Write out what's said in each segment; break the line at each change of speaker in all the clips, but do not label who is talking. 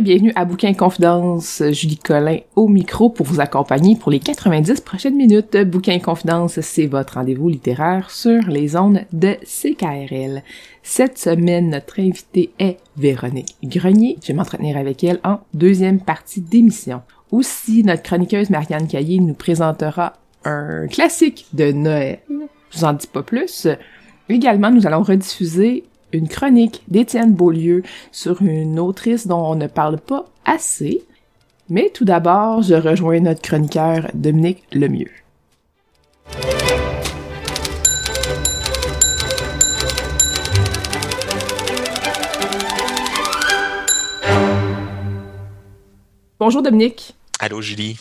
Bienvenue à Bouquin Confidence. Julie Collin au micro pour vous accompagner pour les 90 prochaines minutes. Bouquin Confidence, c'est votre rendez-vous littéraire sur les zones de CKRL. Cette semaine, notre invitée est Véronique Grenier. Je vais m'entretenir avec elle en deuxième partie d'émission. Aussi, notre chroniqueuse Marianne Caillé nous présentera un classique de Noël. Je vous en dis pas plus. Également, nous allons rediffuser une chronique d'Étienne Beaulieu sur une autrice dont on ne parle pas assez. Mais tout d'abord, je rejoins notre chroniqueur Dominique Lemieux. Bonjour Dominique.
Allô Julie.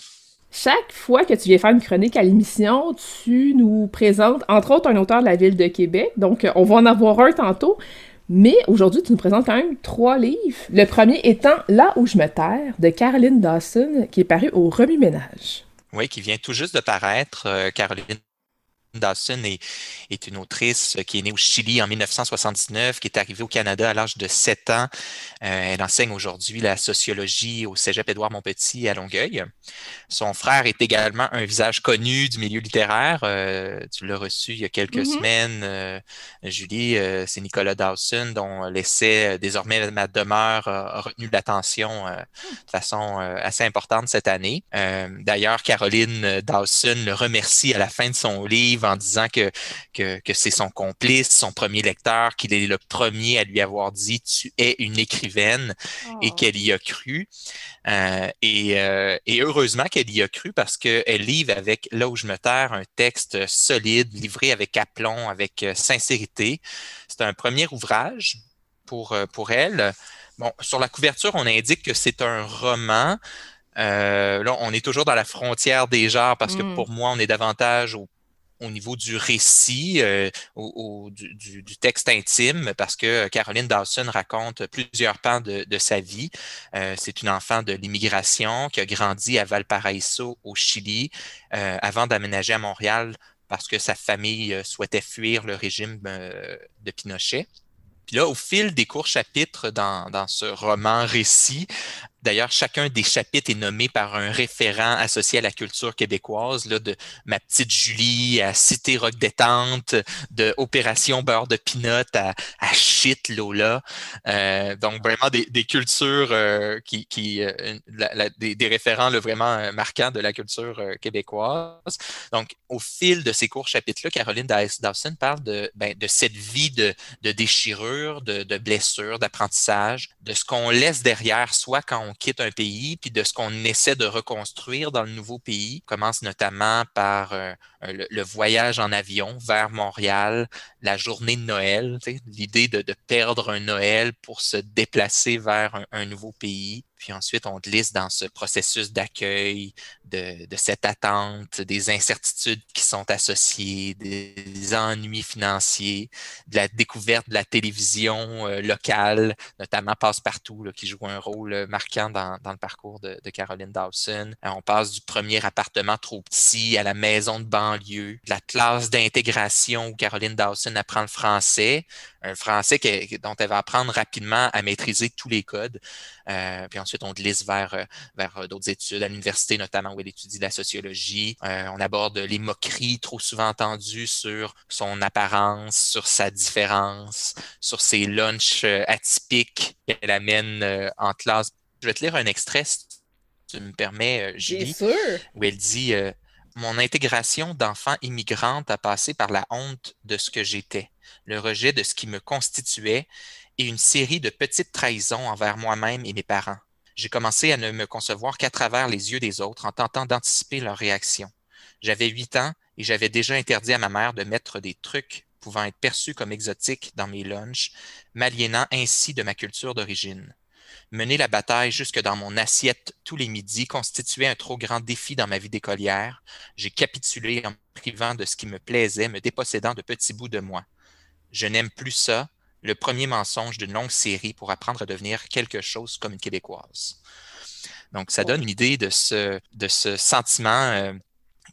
Chaque fois que tu viens faire une chronique à l'émission, tu nous présentes, entre autres, un auteur de la ville de Québec. Donc, on va en avoir un tantôt. Mais aujourd'hui, tu nous présentes quand même trois livres. Le premier étant Là où je me terre de Caroline Dawson, qui est paru au Remue-Ménage.
Oui, qui vient tout juste de paraître. Euh, Caroline Dawson est, une autrice qui est née au Chili en 1979, qui est arrivée au Canada à l'âge de 7 ans. Euh, elle enseigne aujourd'hui la sociologie au Cégep Édouard Montpetit à Longueuil. Son frère est également un visage connu du milieu littéraire. Euh, tu l'as reçu il y a quelques mm-hmm. semaines, euh, Julie. c'est Nicolas Dawson, dont l'essai Désormais ma demeure a retenu l'attention de façon assez importante cette année. D'ailleurs, Caroline Dawson le remercie à la fin de son livre en disant que, que, c'est son complice, son premier lecteur, qu'il est le premier à lui avoir dit Tu es une écrivaine et oh. qu'elle y a cru. Euh, euh, et, heureusement qu'elle y a cru parce qu'elle livre avec Là où je me terre un texte solide, livré avec aplomb, avec euh, sincérité. C'est un premier ouvrage pour, pour elle. Bon, sur la couverture, on indique que c'est un roman. là, on est toujours dans la frontière des genres parce que mm. pour moi, on est davantage au au niveau du récit, euh, du, texte intime, parce que Caroline Dawson raconte plusieurs pans de, sa vie. Euh, c'est une enfant de l'immigration qui a grandi à Valparaiso, au Chili, euh, avant d'aménager à Montréal parce que sa famille souhaitait fuir le régime de Pinochet. Puis là, au fil des courts chapitres dans, dans ce roman récit, D'ailleurs, chacun des chapitres est nommé par un référent associé à la culture québécoise, là, de ma petite Julie à Cité Rock Détente, de Opération Beurre de Pinot à, à Shit Lola. Euh, donc, vraiment des, des cultures euh, qui, qui euh, des, des, référents là, vraiment euh, marquants de la culture québécoise. Donc, au fil de ces courts chapitres-là, Caroline Dawson parle de, ben, de cette vie de, de déchirure, de, de blessure, d'apprentissage, de ce qu'on laisse derrière soi quand on quitte un pays, puis de ce qu'on essaie de reconstruire dans le nouveau pays. commence notamment par euh, le, voyage en avion vers Montréal, la journée de Noël, l'idée de, perdre un Noël pour se déplacer vers un nouveau pays. Puis ensuite, on glisse dans ce processus d'accueil, de, cette attente, des incertitudes qui sont associées, des ennuis financiers, de la découverte de la télévision euh, locale, notamment Passe-Partout, qui joue un rôle marquant dans, le parcours de, Caroline Dawson. Euh, on passe du premier appartement trop petit à la maison de banlieue, de la classe d'intégration où Caroline Dawson apprend le français, un français dont elle va apprendre rapidement à maîtriser tous les codes. Euh, puis ensuite, on glisse vers, euh, vers euh, d'autres études, à l'université notamment, où elle étudie la sociologie. on aborde les moqueries trop souvent entendues sur son apparence, sur sa différence, sur ses lunchs atypiques qu'elle amène en classe. Je vais te lire un extrait, si tu me permets, Julie, où elle dit Mon intégration d'enfant immigrante a passé par la honte de ce que j'étais, le rejet de ce qui me constituait et une série de petites trahisons envers moi-même et mes parents. J'ai commencé à ne me concevoir qu'à travers les yeux des autres en tentant d'anticiper leurs réactions. J'avais huit ans et j'avais déjà interdit à ma mère de mettre des trucs pouvant être perçus comme exotiques dans mes lunchs, m'aliénant ainsi de ma culture d'origine. Mener la bataille jusque dans mon assiette tous les midis constituait un trop grand défi dans ma vie d'écolière. J'ai capitulé en me privant de ce qui me plaisait, me dépossédant de petits bouts de moi. Je n'aime plus ça, le premier mensonge d'une longue série pour apprendre à devenir quelque chose comme une Québécoise. Donc, ça donne une idée de ce, de ce sentiment euh,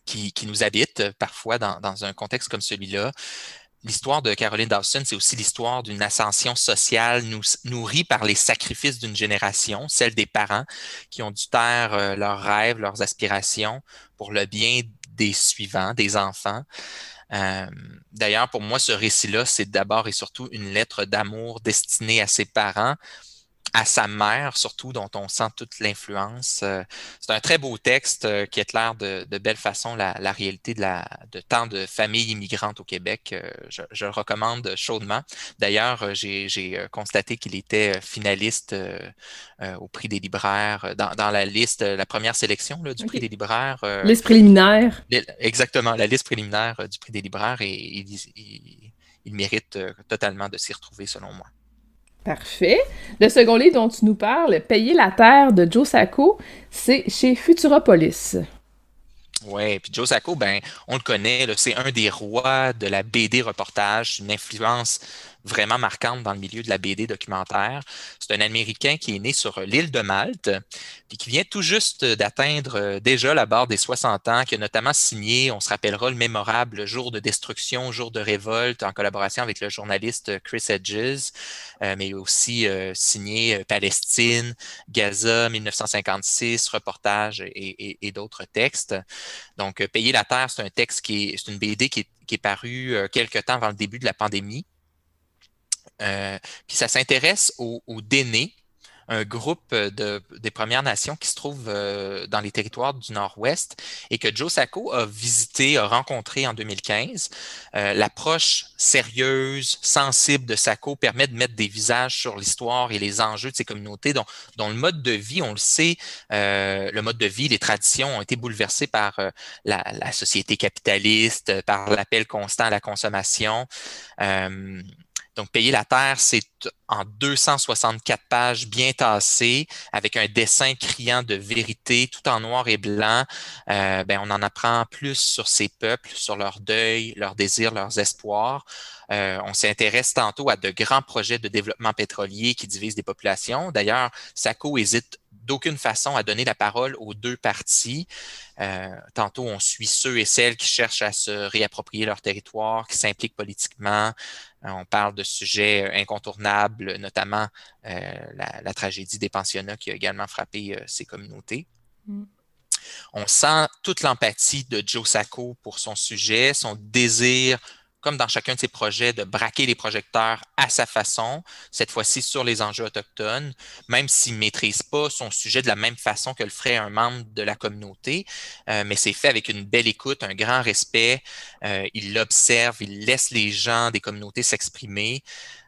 qui, qui, nous habite parfois dans, dans un contexte comme celui-là. L'histoire de Caroline Dawson, c'est aussi l'histoire d'une ascension sociale nourrie par les sacrifices d'une génération, celle des parents qui ont dû taire euh, leurs rêves, leurs aspirations pour le bien des suivants, des enfants. Euh, d'ailleurs, pour moi, ce récit-là, c'est d'abord et surtout une lettre d'amour destinée à ses parents, à sa mère surtout, dont on sent toute l'influence. Euh, c'est un très beau texte euh, qui éclaire de, de belle façon la, réalité de, la, de tant de familles immigrantes au Québec. Euh, je, le recommande chaudement. D'ailleurs, j'ai constaté qu'il était finaliste au prix des libraires, dans, la liste, la première sélection du prix des libraires.
liste préliminaire.
Exactement, la liste préliminaire du prix des libraires et il mérite totalement de s'y retrouver selon moi.
Parfait. Le second livre dont tu nous parles, Payer la terre de Joe Sacco, c'est chez Futuropolis.
Oui, puis Joe Sacco, ben, on le connaît, c'est un des rois de la BD reportage, une influence vraiment marquante dans le milieu de la BD documentaire. C'est un Américain qui est né sur l'île de Malte, puis qui vient tout juste d'atteindre euh, déjà la barre des 60 ans, qui a notamment signé, on se rappellera, le mémorable Jour de destruction, Jour de révolte, en collaboration avec le journaliste Chris Hedges, euh, mais aussi euh, signé Palestine, Gaza, 1956, reportage et, d'autres textes. Donc, Payer la Terre, c'est un texte qui est, c'est une BD qui est, qui est paru quelque temps avant le début de la pandémie. Euh, puis ça s'intéresse aux, aux un groupe de, des Premières Nations qui se trouve euh, dans les territoires du Nord-Ouest et que Joe Sacco a visité, a rencontré en 2015. Euh, l'approche sérieuse, sensible de Sacco permet de mettre des visages sur l'histoire et les enjeux de ces communautés dont, dont, le mode de vie, on le sait, le mode de vie, les traditions ont été bouleversés par la, la, société capitaliste, par l'appel constant à la consommation. Donc, Payer la Terre, c'est en 264 pages bien tassées, avec un dessin criant de vérité, tout en noir et blanc. Euh, ben, on en apprend plus sur ces peuples, sur leur deuil, leurs désirs, leurs espoirs. Euh, on s'intéresse tantôt à de grands projets de développement pétrolier qui divisent des populations. D'ailleurs, SACO hésite d'aucune façon à donner la parole aux deux parties. Euh, tantôt, on suit ceux et celles qui cherchent à se réapproprier leur territoire, qui s'impliquent politiquement. Euh, on parle de sujets incontournables, notamment la, tragédie des pensionnats qui a également frappé ces communautés. Mm. On sent toute l'empathie de Joe Sacco pour son sujet, son désir comme dans chacun de ses projets, de braquer les projecteurs à sa façon, cette fois-ci sur les enjeux autochtones, même s'il ne maîtrise pas son sujet de la même façon que le ferait un membre de la communauté, euh, mais c'est fait avec une belle écoute, un grand respect. Euh, il l'observe, il laisse les gens des communautés s'exprimer.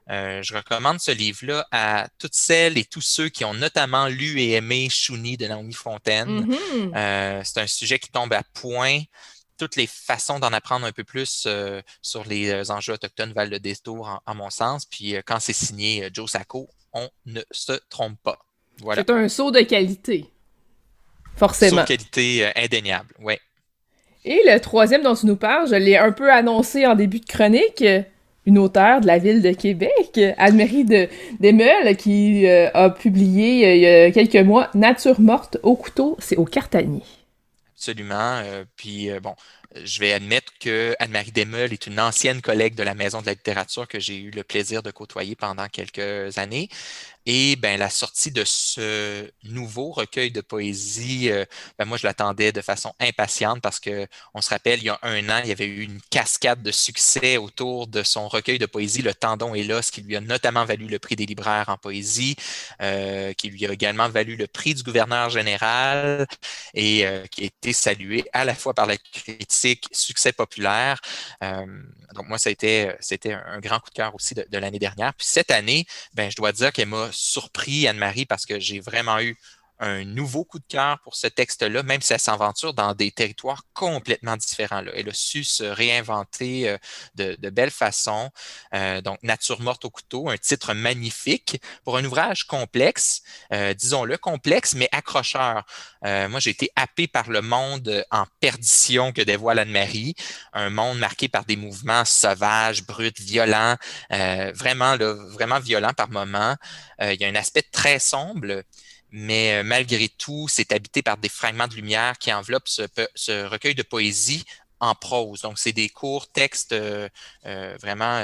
Euh, je recommande ce livre-là à toutes celles et tous ceux qui ont notamment lu et aimé Chouni de Naomi Fontaine. Mm-hmm. c'est un sujet qui tombe à point toutes les façons d'en apprendre un peu plus euh, sur les euh, enjeux autochtones valent le détour, en, mon sens. Puis euh, quand c'est signé Joe Sacco, on ne se trompe pas.
Voilà. C'est un saut de qualité. Forcément. Saut
de qualité indéniable, oui.
Et le troisième dont tu nous parles, je l'ai un peu annoncé en début de chronique, une auteure de la ville de Québec, Anne-Marie de, Desmeules, qui a publié il y a quelques mois Nature morte au couteau, c'est au Cartanier.
Absolument. Euh, puis, euh, bon, je vais admettre que Anne-Marie Desmeules est une ancienne collègue de la Maison de la littérature que j'ai eu le plaisir de côtoyer pendant quelques années. Et ben, la sortie de ce nouveau recueil de poésie, euh, ben, moi, je l'attendais de façon impatiente parce que on se rappelle, il y a un an, il y avait eu une cascade de succès autour de son recueil de poésie, Le Tendon et l'os, qui lui a notamment valu le prix des libraires en poésie, euh, qui lui a également valu le prix du gouverneur général et euh, qui a été salué à la fois par la critique, succès populaire. donc, moi, c'était un grand coup de cœur aussi de, de l'année dernière. Puis cette année, ben, je dois dire qu'elle m'a surpris, Anne-Marie, parce que j'ai vraiment eu un nouveau coup de cœur pour ce texte-là, même si elle s'aventure dans des territoires complètement différents. Là. Elle a su se réinventer euh, de, de belle façon. Euh, donc, Nature morte au couteau, un titre magnifique pour un ouvrage complexe, euh, disons-le, complexe, mais accrocheur. moi, j'ai été happé par le monde en perdition que dévoile Anne-Marie, un monde marqué par des mouvements sauvages, bruts, violents, vraiment, là, vraiment violents par moments. il y a un aspect très sombre mais euh, malgré tout, c'est habité par des fragments de lumière qui enveloppent ce, recueil de poésie en prose. Donc, c'est des courts textes euh, euh, vraiment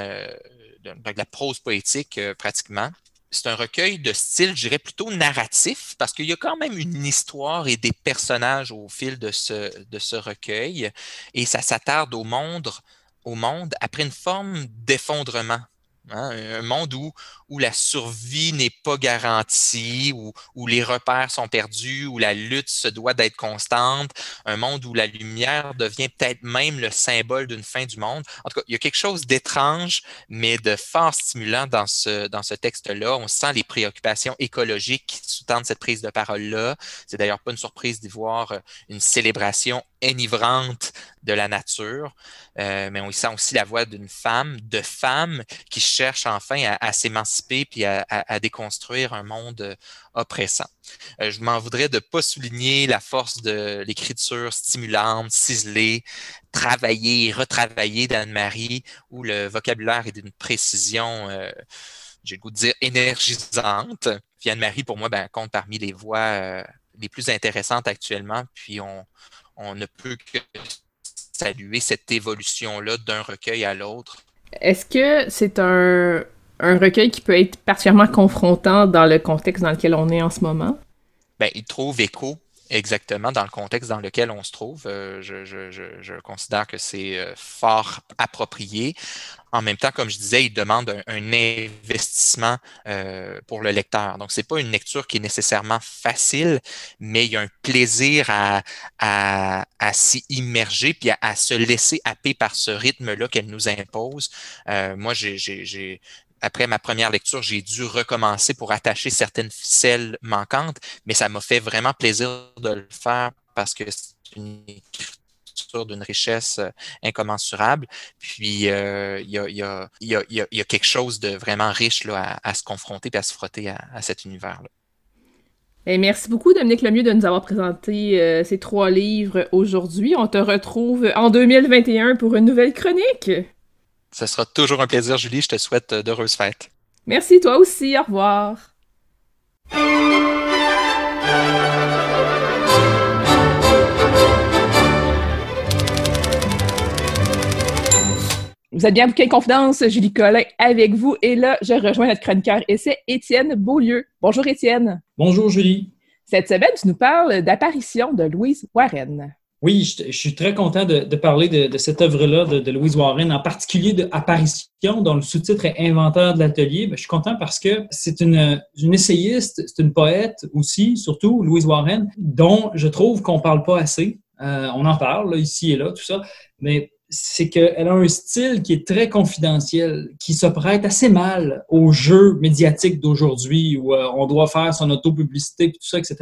de, la prose poétique pratiquement. C'est un recueil de style, je dirais, plutôt narratif, parce qu'il y a quand même une histoire et des personnages au fil de ce, recueil, et ça s'attarde au monde, au monde après une forme d'effondrement Hein, un monde où, où la survie n'est pas garantie, où, où, les repères sont perdus, où la lutte se doit d'être constante, un monde où la lumière devient peut-être même le symbole d'une fin du monde. En tout cas, il y a quelque chose d'étrange, mais de fort stimulant dans ce, dans ce texte-là. On sent les préoccupations écologiques qui sous-tendent cette prise de parole-là. C'est d'ailleurs pas une surprise d'y voir une célébration enivrante de la nature, euh, mais on y sent aussi la voix d'une femme, de femmes qui cherchent enfin à, s'émanciper puis à, déconstruire un monde euh, oppressant. Euh, je m'en voudrais de ne pas souligner la force de l'écriture stimulante, ciselée, travaillée, retravaillée d'Anne-Marie, où le vocabulaire est d'une précision j'ai le goût de dire énergisante. Puis Anne-Marie, pour moi, ben, compte parmi les voix les plus intéressantes actuellement. Puis on ne peut que saluer cette évolution-là d'un recueil à l'autre.
Est-ce que c'est un, recueil qui peut être particulièrement confrontant dans le contexte dans lequel on est en ce moment?
Ben, il trouve écho exactement dans le contexte dans lequel on se trouve. Euh, je, considère que c'est euh, fort approprié. En même temps, comme je disais, il demande un, investissement euh, pour le lecteur. Donc, ce n'est pas une lecture qui est nécessairement facile, mais il y a un plaisir à, à, s'y immerger puis à, se laisser happer par ce rythme-là qu'elle nous impose. moi, j'ai après ma première lecture, j'ai dû recommencer pour attacher certaines ficelles manquantes, mais ça m'a fait vraiment plaisir de le faire parce que c'est une écriture d'une richesse euh, incommensurable. Puis, il y, a, quelque chose de vraiment riche là, à, se confronter et à se frotter à, cet univers-là.
Et merci beaucoup, Dominique Lemieux, de nous avoir présenté euh, ces trois livres aujourd'hui. On te retrouve en 2021 pour une nouvelle chronique.
Ce sera toujours un plaisir, Julie. Je te souhaite euh, d'heureuses fêtes.
Merci, toi aussi. Au revoir. Vous êtes bien Bouquin Confidence, Julie Collin avec vous. Et là, je rejoins notre chroniqueur essai, Étienne Beaulieu. Bonjour Étienne.
Bonjour Julie.
Cette semaine, tu nous parles d'apparition de Louise Warren.
Oui, je, suis très content de, parler de, cette œuvre-là de, Louise Warren, en particulier de Apparition, dont le sous-titre est Inventaire de l'atelier. Je suis content parce que c'est une, une essayiste, c'est une poète aussi, surtout Louise Warren, dont je trouve qu'on parle pas assez. Euh, on en parle ici et là, tout ça, mais c'est qu'elle a un style qui est très confidentiel, qui se prête assez mal aux jeux médiatiques d'aujourd'hui où euh, on doit faire son auto-publicité, tout ça, etc.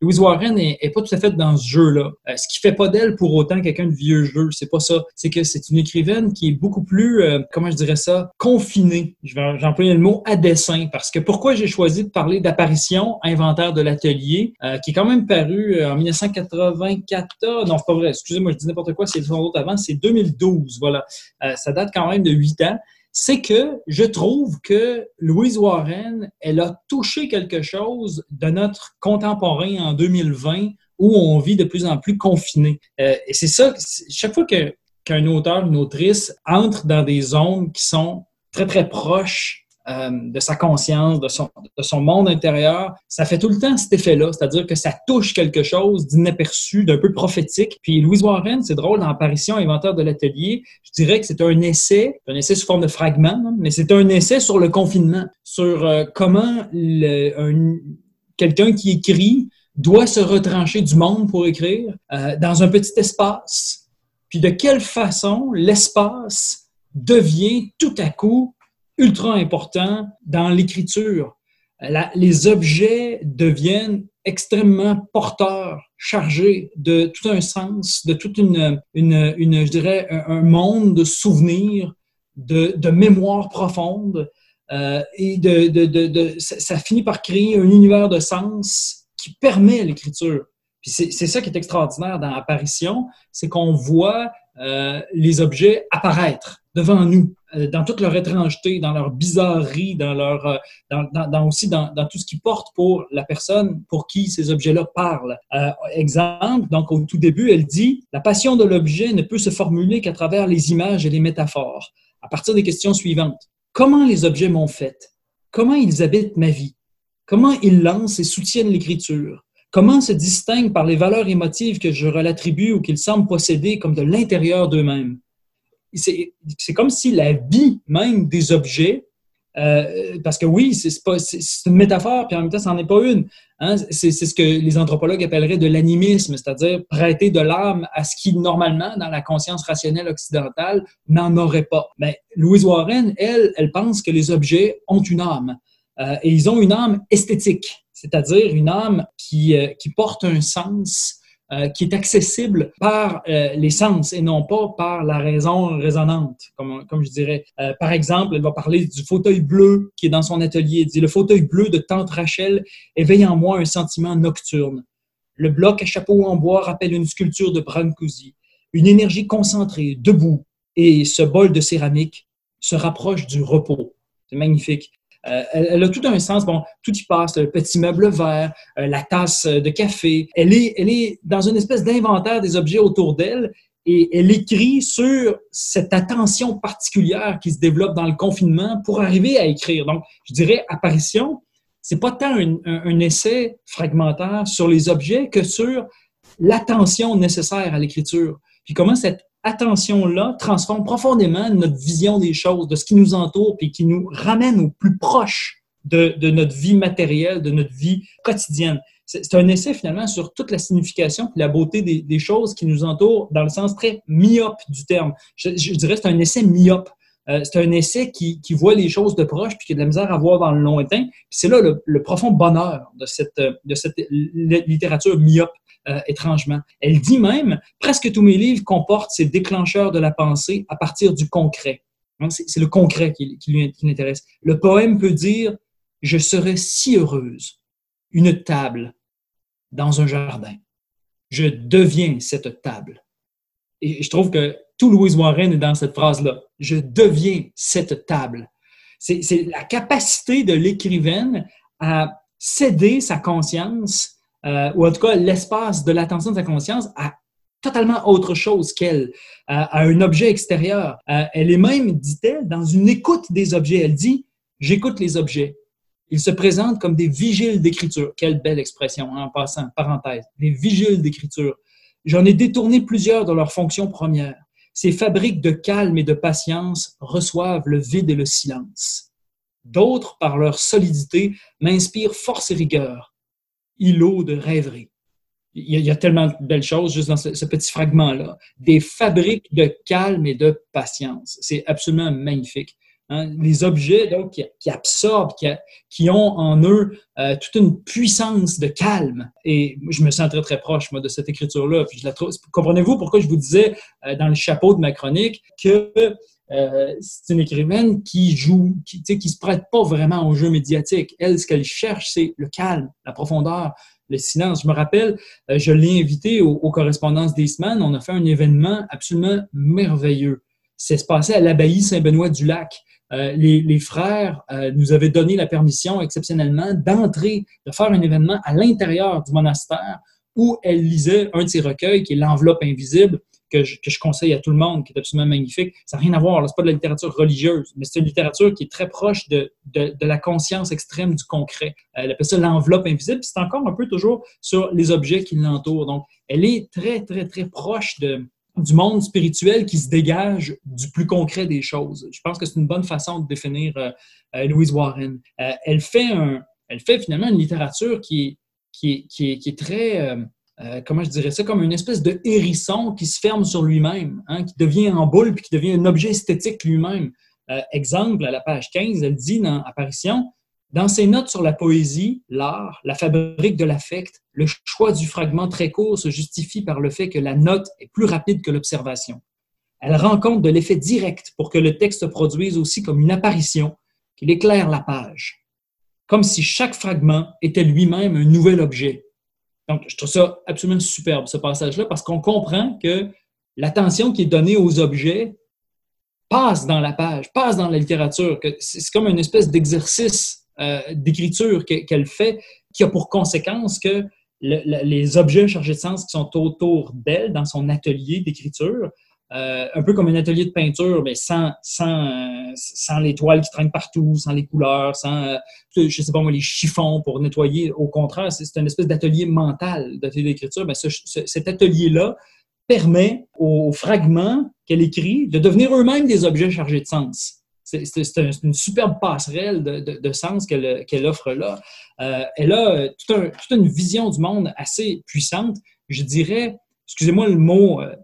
Louise Warren est, pas tout à fait dans ce jeu-là. Euh, ce qui fait pas d'elle pour autant quelqu'un de vieux jeu, c'est pas ça. C'est que c'est une écrivaine qui est beaucoup plus, euh, comment je dirais ça, confinée. Je vais employer le mot à dessin parce que pourquoi j'ai choisi de parler d'apparition, inventaire de l'atelier, qui est quand même paru en 1984. Non, c'est pas vrai. Excusez-moi, je dis n'importe quoi. C'est son autre avant. C'est 2000 2012. Voilà. Euh, ça date quand même de huit ans. C'est que je trouve que Louise Warren, elle a touché quelque chose de notre contemporain en 2020 où on vit de plus en plus confiné. Euh, et c'est ça, chaque fois qu'un auteur, une autrice entre dans des zones qui sont très, très proches euh, de sa conscience, de son, de son monde intérieur, ça fait tout le temps cet effet-là, c'est-à-dire que ça touche quelque chose d'inaperçu, d'un peu prophétique. Puis Louise Warren, c'est drôle, dans Apparition, inventeur de l'atelier, je dirais que c'est un essai, un essai sous forme de fragment, hein, mais c'est un essai sur le confinement, sur euh, comment quelqu'un qui écrit doit se retrancher du monde pour écrire euh, dans un petit espace, puis de quelle façon l'espace devient tout à coup ultra important dans l'écriture. les objets deviennent extrêmement porteurs, chargés de tout un sens, de toute une, je dirais, un monde de souvenirs, de, de mémoire profonde. Euh, et ça, finit par créer un univers de sens qui permet l'écriture. Puis c'est ça qui est extraordinaire dans l'apparition, c'est qu'on voit euh, les objets apparaître devant nous, dans toute leur étrangeté, dans leur bizarrerie, dans leur, euh, dans, dans, aussi dans, tout ce qui porte pour la personne pour qui ces objets-là parlent. Euh, exemple, donc au tout début, elle dit la passion de l'objet ne peut se formuler qu'à travers les images et les métaphores. À partir des questions suivantes comment les objets m'ont fait Comment ils habitent ma vie? Comment ils lancent et soutiennent l'écriture? Comment se distinguent par les valeurs émotives que je leur attribue ou qu'ils semblent posséder comme de l'intérieur d'eux-mêmes c'est comme si la vie même des objets, euh, parce que oui, c'est une métaphore, puis en même temps, ça n'en est pas une. Hein? C'est ce que les anthropologues appelleraient de l'animisme, c'est-à-dire prêter de l'âme à ce qui, normalement, dans la conscience rationnelle occidentale, n'en aurait pas. Mais Louise Warren, elle, elle pense que les objets ont une âme. Euh, et ils ont une âme esthétique, c'est-à-dire une âme qui, euh, qui porte un sens euh, qui est accessible par euh, les sens et non pas par la raison résonante, comme, comme je dirais. Euh, par exemple, elle va parler du fauteuil bleu qui est dans son atelier. Elle dit, le fauteuil bleu de Tante Rachel éveille en moi un sentiment nocturne. Le bloc à chapeau en bois rappelle une sculpture de Brancusi. Une énergie concentrée, debout, et ce bol de céramique se rapproche du repos. C'est magnifique. Euh, elle, a tout un sens. Bon, tout y passe, le petit meuble vert, euh, la tasse de café. Elle est, elle est dans une espèce d'inventaire des objets autour d'elle et elle écrit sur cette attention particulière qui se développe dans le confinement pour arriver à écrire. Donc, je dirais apparition, c'est pas tant un, un, essai fragmentaire sur les objets que sur l'attention nécessaire à l'écriture. Puis comment cette attention-là transforme profondément notre vision des choses, de ce qui nous entoure, puis qui nous ramène au plus proche de, notre vie matérielle, de notre vie quotidienne. C'est un essai finalement sur toute la signification et la beauté des, choses qui nous entourent dans le sens très myope du terme. Je, dirais que c'est un essai myope. Euh, c'est un essai qui, voit les choses de proche puis qui a de la misère à voir dans le lointain. C'est là le, le, profond bonheur de cette, de cette littérature myope. Euh, étrangement. Elle dit même, presque tous mes livres comportent ces déclencheurs de la pensée à partir du concret. C'est le concret qui, qui lui intéresse. Le poème peut dire, je serais si heureuse, une table dans un jardin. Je deviens cette table. Et je trouve que tout Louise Warren est dans cette phrase-là. Je deviens cette table. C'est la capacité de l'écrivaine à céder sa conscience euh, ou en tout cas l'espace de l'attention de sa conscience à totalement autre chose qu'elle, à, un objet extérieur. Euh, elle est même, dit-elle, dans une écoute des objets. Elle dit, j'écoute les objets. Ils se présentent comme des vigiles d'écriture. Quelle belle expression, hein, en passant, parenthèse. Des vigiles d'écriture. J'en ai détourné plusieurs de leur fonction première. Ces fabriques de calme et de patience reçoivent le vide et le silence. D'autres, par leur solidité, m'inspirent force et rigueur îlot de rêverie. Il y, a, tellement de belles choses juste dans ce, petit fragment-là. Des fabriques de calme et de patience. C'est absolument magnifique. Hein. Les objets qui, absorbent, qui, ont en eux euh, toute une puissance de calme. Et je me sens très, très proche moi, de cette écriture-là. Comprenez-vous pourquoi je vous disais euh, dans le chapeau de ma chronique que euh, c'est une écrivaine qui joue, qui se prête pas vraiment au jeu médiatique. Elle, ce qu'elle cherche, c'est le calme, la profondeur, le silence. Je me rappelle, euh, je l'ai invité aux, correspondances d'Eastman. On a fait un événement absolument merveilleux. C'est se passé à l'abbaye Saint-Benoît-du-Lac. Euh, les, frères nous avaient donné la permission exceptionnellement d'entrer, de faire un événement à l'intérieur du monastère où elle lisait un de ses recueils qui est L'enveloppe invisible que je, que je, conseille à tout le monde, qui est absolument magnifique. Ça n'a rien à voir, c'est pas de la littérature religieuse, mais c'est une littérature qui est très proche de, de, la conscience extrême du concret. Elle appelle ça l'enveloppe invisible, c'est encore un peu toujours sur les objets qui l'entourent. Donc, elle est très, très, très proche de, du monde spirituel qui se dégage du plus concret des choses. Je pense que c'est une bonne façon de définir euh, euh, Louise Warren. Euh, elle, fait un, elle fait finalement une littérature qui est, qui est, qui est, qui est très, comment je dirais ça, comme une espèce de hérisson qui se ferme sur lui-même, hein, qui devient en boule puis qui devient un objet esthétique lui-même. exemple, à la page 15, elle dit dans Apparition, dans ses notes sur la poésie, l'art, la fabrique de l'affect, le choix du fragment très court se justifie par le fait que la note est plus rapide que l'observation. Elle rend compte de l'effet direct pour que le texte se produise aussi comme une apparition, qu'il éclaire la page, comme si chaque fragment était lui-même un nouvel objet. Donc, je trouve ça absolument superbe, ce passage-là, parce qu'on comprend que l'attention qui est donnée aux objets passe dans la page, passe dans la littérature, c'est comme une espèce d'exercice euh, d'écriture qu'elle fait qui a pour conséquence que les objets chargés de sens qui sont autour d'elle dans son atelier d'écriture, euh, un peu comme un atelier de peinture, mais sans, sans, sans les toiles qui traînent partout, sans les couleurs, sans, euh, je sais pas moi, les chiffons pour nettoyer. Au contraire, c'est une espèce d'atelier mental, d'atelier d'écriture. Mais cet atelier-là permet aux fragments qu'elle écrit de devenir eux-mêmes des objets chargés de sens c'est une superbe passerelle de, sens qu'elle offre là. Euh, elle a toute, une vision du monde assez puissante. Je dirais, excusez-moi le mot euh,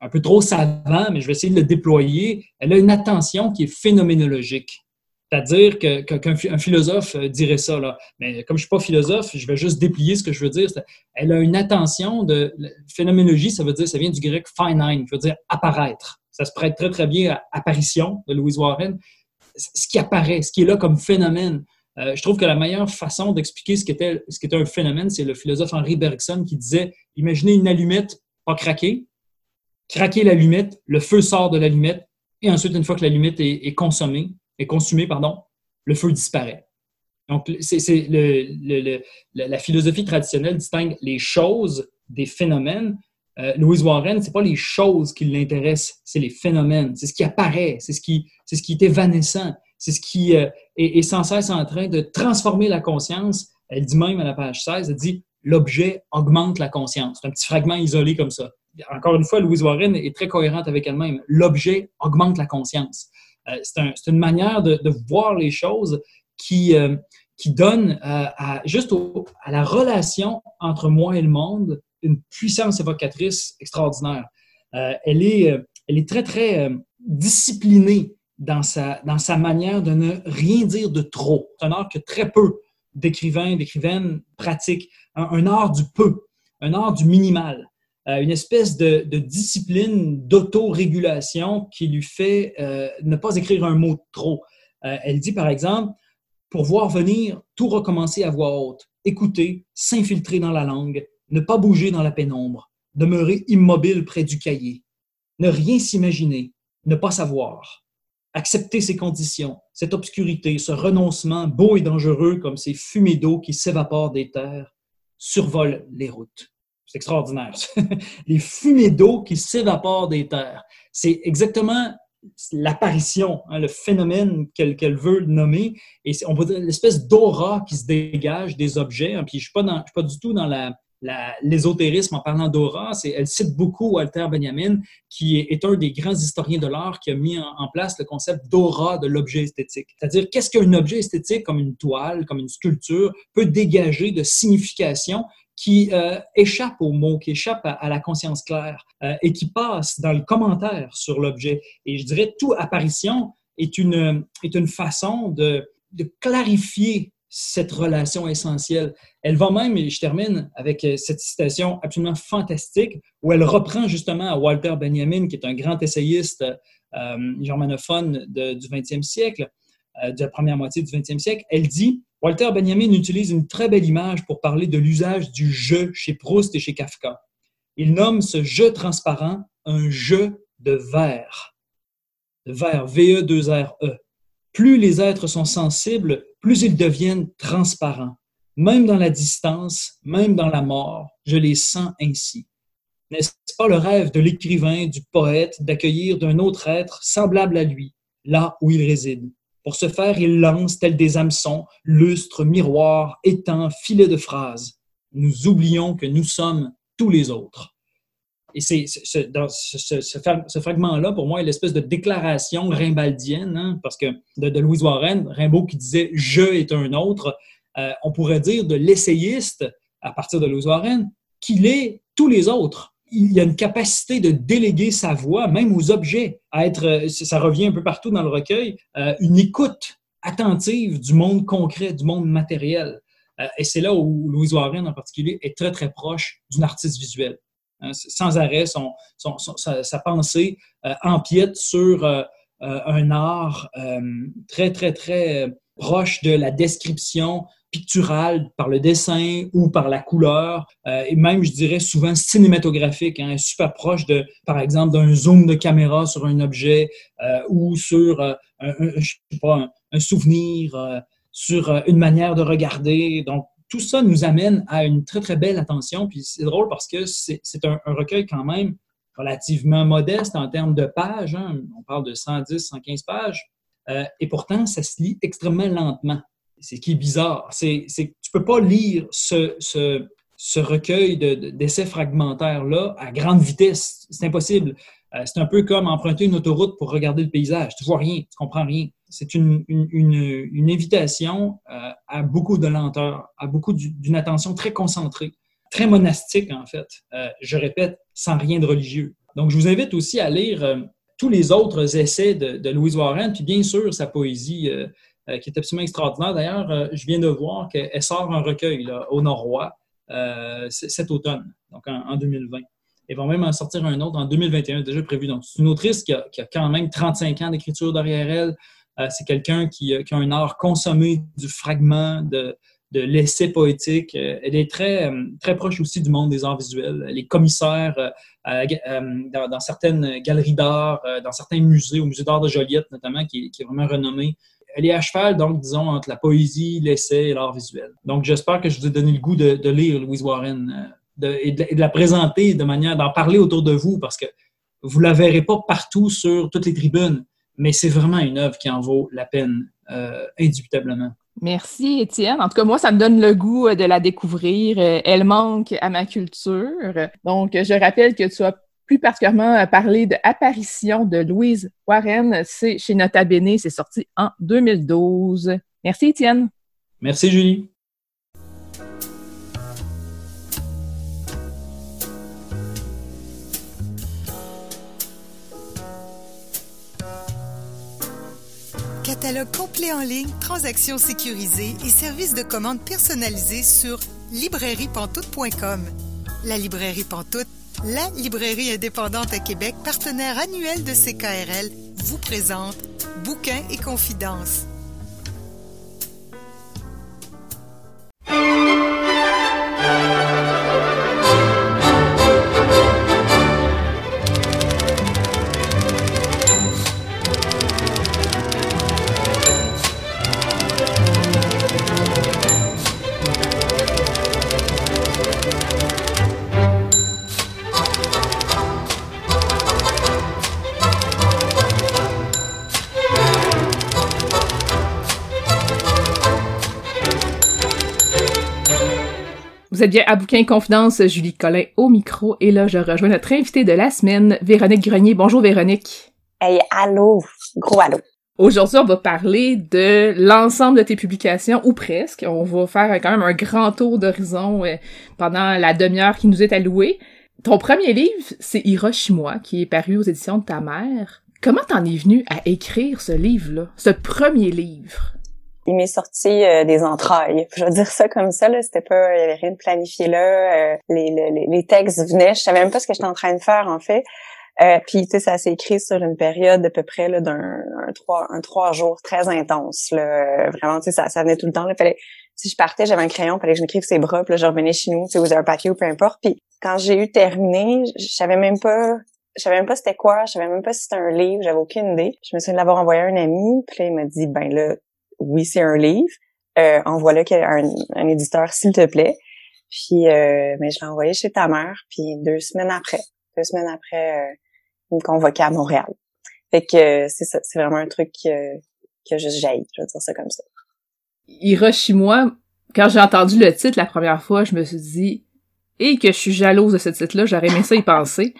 un peu trop savant, mais je vais essayer de le déployer. Elle a une attention qui est phénoménologique. C'est-à-dire qu'un philosophe euh, dirait ça, là. mais comme je ne suis pas philosophe, je vais juste déplier ce que je veux dire. Elle a une attention de phénoménologie, ça veut dire, ça vient du grec finine, qui veut dire apparaître ça se prête très, très bien à Apparition de Louise Warren. Ce qui apparaît, ce qui est là comme phénomène. Euh, je trouve que la meilleure façon d'expliquer ce qu'était qu'était un phénomène, c'est le philosophe Henri Bergson qui disait imaginez une allumette pas craquée, craquer l'allumette, le feu sort de l'allumette, et ensuite, une fois que l'allumette est, est, consommée, est consumée, pardon, le feu disparaît. Donc, c'est le, la philosophie traditionnelle distingue les choses des phénomènes, euh, Louise Warren, c'est pas les choses qui l'intéressent, c'est les phénomènes, c'est ce qui apparaît, c'est ce qui, c'est ce qui est évanescent, c'est ce qui euh, est, sans cesse en train de transformer la conscience. Elle dit même à la page 16, elle dit l'objet augmente la conscience. C'est un petit fragment isolé comme ça. Encore une fois, Louise Warren est très cohérente avec elle-même. L'objet augmente la conscience. Euh, c'est, un, une manière de, voir les choses qui, qui donne à, juste à la relation entre moi et le monde une puissance évocatrice extraordinaire. Euh, elle, est, euh, très, très euh, disciplinée dans sa, dans sa manière de ne rien dire de trop. C'est un art que très peu d'écrivains, d'écrivaines pratiquent. Un, art du peu, un art du minimal. Une espèce de, discipline d'autorégulation qui lui fait ne pas écrire un mot trop. elle dit, par exemple, pour voir venir, tout recommencer à voix haute, écouter, s'infiltrer dans la langue, ne pas bouger dans la pénombre, demeurer immobile près du cahier, ne rien s'imaginer, ne pas savoir, accepter ces conditions, cette obscurité, ce renoncement beau et dangereux comme ces fumées d'eau qui s'évaporent des terres, survolent les routes. Extraordinaire. les fumées d'eau qui s'évaporent des terres. C'est exactement l'apparition, hein, le phénomène qu'elle veut nommer. Et on peut dire l'espèce d'aura qui se dégage des objets. Hein. puis je ne suis, pas du tout dans l'ésotérisme en parlant d'aura, elle cite beaucoup Walter Benjamin, qui est, un des grands historiens de l'art qui a mis en, place le concept d'aura de l'objet esthétique. C'est-à-dire, qu'est-ce qu'un objet esthétique, comme une toile, comme une sculpture, peut dégager de signification qui euh, échappe aux mots, qui échappe à, la conscience claire euh, et qui passe dans le commentaire sur l'objet. Et je dirais, toute apparition est une, est une façon de, clarifier cette relation essentielle. Elle va même, et je termine avec euh, cette citation absolument fantastique, où elle reprend justement à Walter Benjamin, qui est un grand essayiste euh, germanophone du 20e siècle, de la première moitié du 20e siècle. Elle dit, Walter Benjamin utilise une très belle image pour parler de l'usage du jeu chez Proust et chez Kafka. Il nomme ce jeu transparent un jeu de verre. Verre, V-E-2-R-E. -E. Plus les êtres sont sensibles, plus ils deviennent transparents. Même dans la distance, même dans la mort, je les sens ainsi. N'est-ce pas le rêve de l'écrivain, du poète, d'accueillir d'un autre être semblable à lui, là où il réside? Pour ce faire, il lance, tel des hameçons, lustres, miroirs, étangs, filets de phrases. Nous oublions que nous sommes tous les autres. Et c'est ce, dans ce, fragment-là, pour moi, est l'espèce de déclaration rimbaldienne, hein, parce que de, Louise Warren, Rimbaud qui disait Je est un autre, euh, on pourrait dire de l'essayiste, à partir de Louise Warren, qu'il est tous les autres. Il y a une capacité de déléguer sa voix, même aux objets, à être, euh, ça revient un peu partout dans le recueil, euh, une écoute attentive du monde concret, du monde matériel. et c'est là où Louise Warren en particulier est très, très proche d'une artiste visuelle. Hein, sans arrêt, son, sa, pensée euh, empiète sur euh, euh, un art très, très, très proche de la description picturale par le dessin ou par la couleur, et même, je dirais, souvent cinématographique, hein, super proche de, par exemple, d'un zoom de caméra sur un objet ou sur un, pas, un souvenir, sur une manière de regarder. Donc, tout ça nous amène à une très, très belle attention. Puis c'est drôle parce que c'est un, recueil quand même relativement modeste en termes de pages. Hein. On parle de 110, 115 pages. Euh, et pourtant, ça se lit extrêmement lentement. C'est ce qui est bizarre. C'est, tu ne peux pas lire ce, ce, recueil d'essais fragmentaires-là à grande vitesse. C'est impossible. Euh, c'est un peu comme emprunter une autoroute pour regarder le paysage. Tu vois rien, tu comprends rien. C'est une, une, invitation euh, à beaucoup de lenteur, à beaucoup d'une attention très concentrée, très monastique en fait. Euh, je répète, sans rien de religieux. Donc, je vous invite aussi à lire tous les autres essais de, Louise Warren, puis bien sûr sa poésie qui est absolument extraordinaire. D'ailleurs, je viens de voir qu'elle sort un recueil au Norrois cet automne, donc en, en 2020. Elle va même en sortir un autre en 2021, déjà prévu. Donc, c'est une autrice qui a, quand même 35 ans d'écriture derrière elle. Euh, c'est quelqu'un qui, a un art consommé du fragment, de, de l'essai poétique. Euh, elle est très, euh, très proche aussi du monde des arts visuels. Elle est commissaire dans, dans, certaines galeries d'art, dans certains musées, au musée d'art de Joliette notamment, qui, qui, est vraiment renommé. Elle est à cheval, donc, disons, entre la poésie, l'essai et l'art visuel. Donc, j'espère que je vous ai donné le goût de, lire Louise Warren et, de, la présenter de manière d'en parler autour de vous parce que vous la verrez pas partout sur toutes les tribunes, mais c'est vraiment une œuvre qui en vaut la peine euh, indubitablement.
Merci, Étienne. En tout cas, moi, ça me donne le goût euh, de la découvrir. Euh, elle manque à ma culture. Donc, je rappelle que tu as plus particulièrement parlé de Apparition de Louise Warren. C'est chez Nota Bene. C'est sorti en 2012. Merci, Étienne.
Merci, Julie.
Catalogue complet en ligne, transactions sécurisées et services de commande personnalisés sur librairiepantoute.com. La librairie Pantoute, la librairie indépendante à Québec, partenaire annuel de CKRL, vous présente Bouquins et confidences.
Vous êtes bien à Bouquin Confidence, Julie Collin au micro, et là, je rejoins notre invitée de la semaine, Véronique Grenier. Bonjour, Véronique.
Hey, allô! Gros allô!
Aujourd'hui, on va parler de l'ensemble de tes publications, ou presque. On va faire quand même un grand tour d'horizon euh, pendant la demi-heure qui nous est allouée. Ton premier livre, c'est Hiroshima, qui est paru aux éditions de ta mère. Comment t'en es venu à écrire ce livre-là, ce premier livre?
Il m'est sorti euh, des entrailles. Je vais dire ça comme ça, là. C'était pas, il y avait rien de planifié là. Euh, les, les, les, textes venaient. Je savais même pas ce que j'étais en train de faire, en fait. Euh, puis, tu sais, ça s'est écrit sur une période à peu près là, d'un un trois, un trois jours très intense. Là. Vraiment, tu sais, ça, ça venait tout le temps. Là. Fallait, si je partais, j'avais un crayon, fallait que je m'écrive ses bras, puis là, je revenais chez nous, tu sais, ou un papier ou peu importe. Puis, quand j'ai eu terminé, je savais même pas je savais même pas c'était quoi, je savais même pas si c'était un livre, j'avais aucune idée. Je me souviens l'avoir envoyé à un ami, puis il m'a dit, ben là, oui, c'est un livre. Euh, envoie-le à un, un, éditeur, s'il te plaît. Puis, euh, mais je l'ai envoyé chez ta mère. Puis deux semaines après, deux semaines après, euh, il me convoquait à Montréal. Fait que c'est ça, c'est vraiment un truc que, que juste jaillit, je vais dire ça comme ça.
Hiroshima, quand j'ai entendu le titre la première fois, je me suis dit, et que je suis jalouse de ce titre-là, j'aurais aimé ça y penser.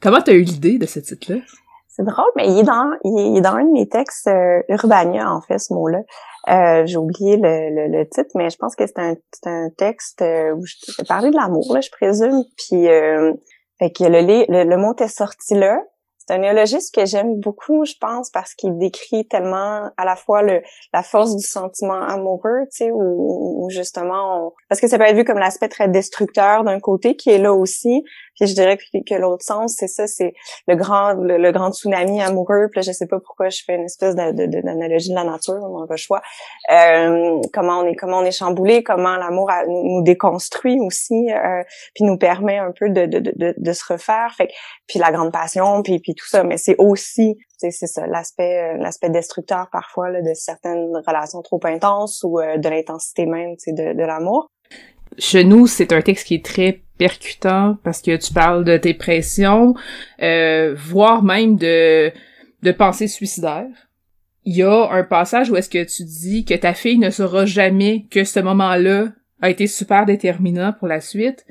Comment t'as eu l'idée de ce titre-là?
C'est drôle, mais il est dans, il est dans un de mes textes, euh, Urbania, en fait, ce mot-là. Euh, j'ai oublié le, le, titre, mais je pense que c'est un, un texte euh, où je parlais de l'amour, là, je présume. Puis, euh, fait que le, le, le mot est sorti là. C'est un néologiste que j'aime beaucoup, je pense, parce qu'il décrit tellement à la fois le, la force du sentiment amoureux, tu sais, ou, justement, parce que ça peut être vu comme l'aspect très destructeur d'un côté qui est là aussi, puis je dirais que, que l'autre sens, c'est ça, c'est le grand le, grand tsunami amoureux. Puis là, je sais pas pourquoi je fais une espèce d'analogie de, de, la nature, on pas le choix. Euh, comment on est comment on est chamboulé, comment l'amour nous, déconstruit aussi, euh, puis nous permet un peu de, de, de, de se refaire. Fait puis la grande passion, puis puis tout ça. Mais c'est aussi c'est ça l'aspect l'aspect destructeur parfois là, de certaines relations trop intenses ou euh, de l'intensité même de, de l'amour.
Chez nous, c'est un texte qui est très percutant parce que tu parles de tes pressions, euh, voire même de, de pensées suicidaires. Il y a un passage où est-ce que tu dis que ta fille ne saura jamais que ce moment-là a été super déterminant pour la suite.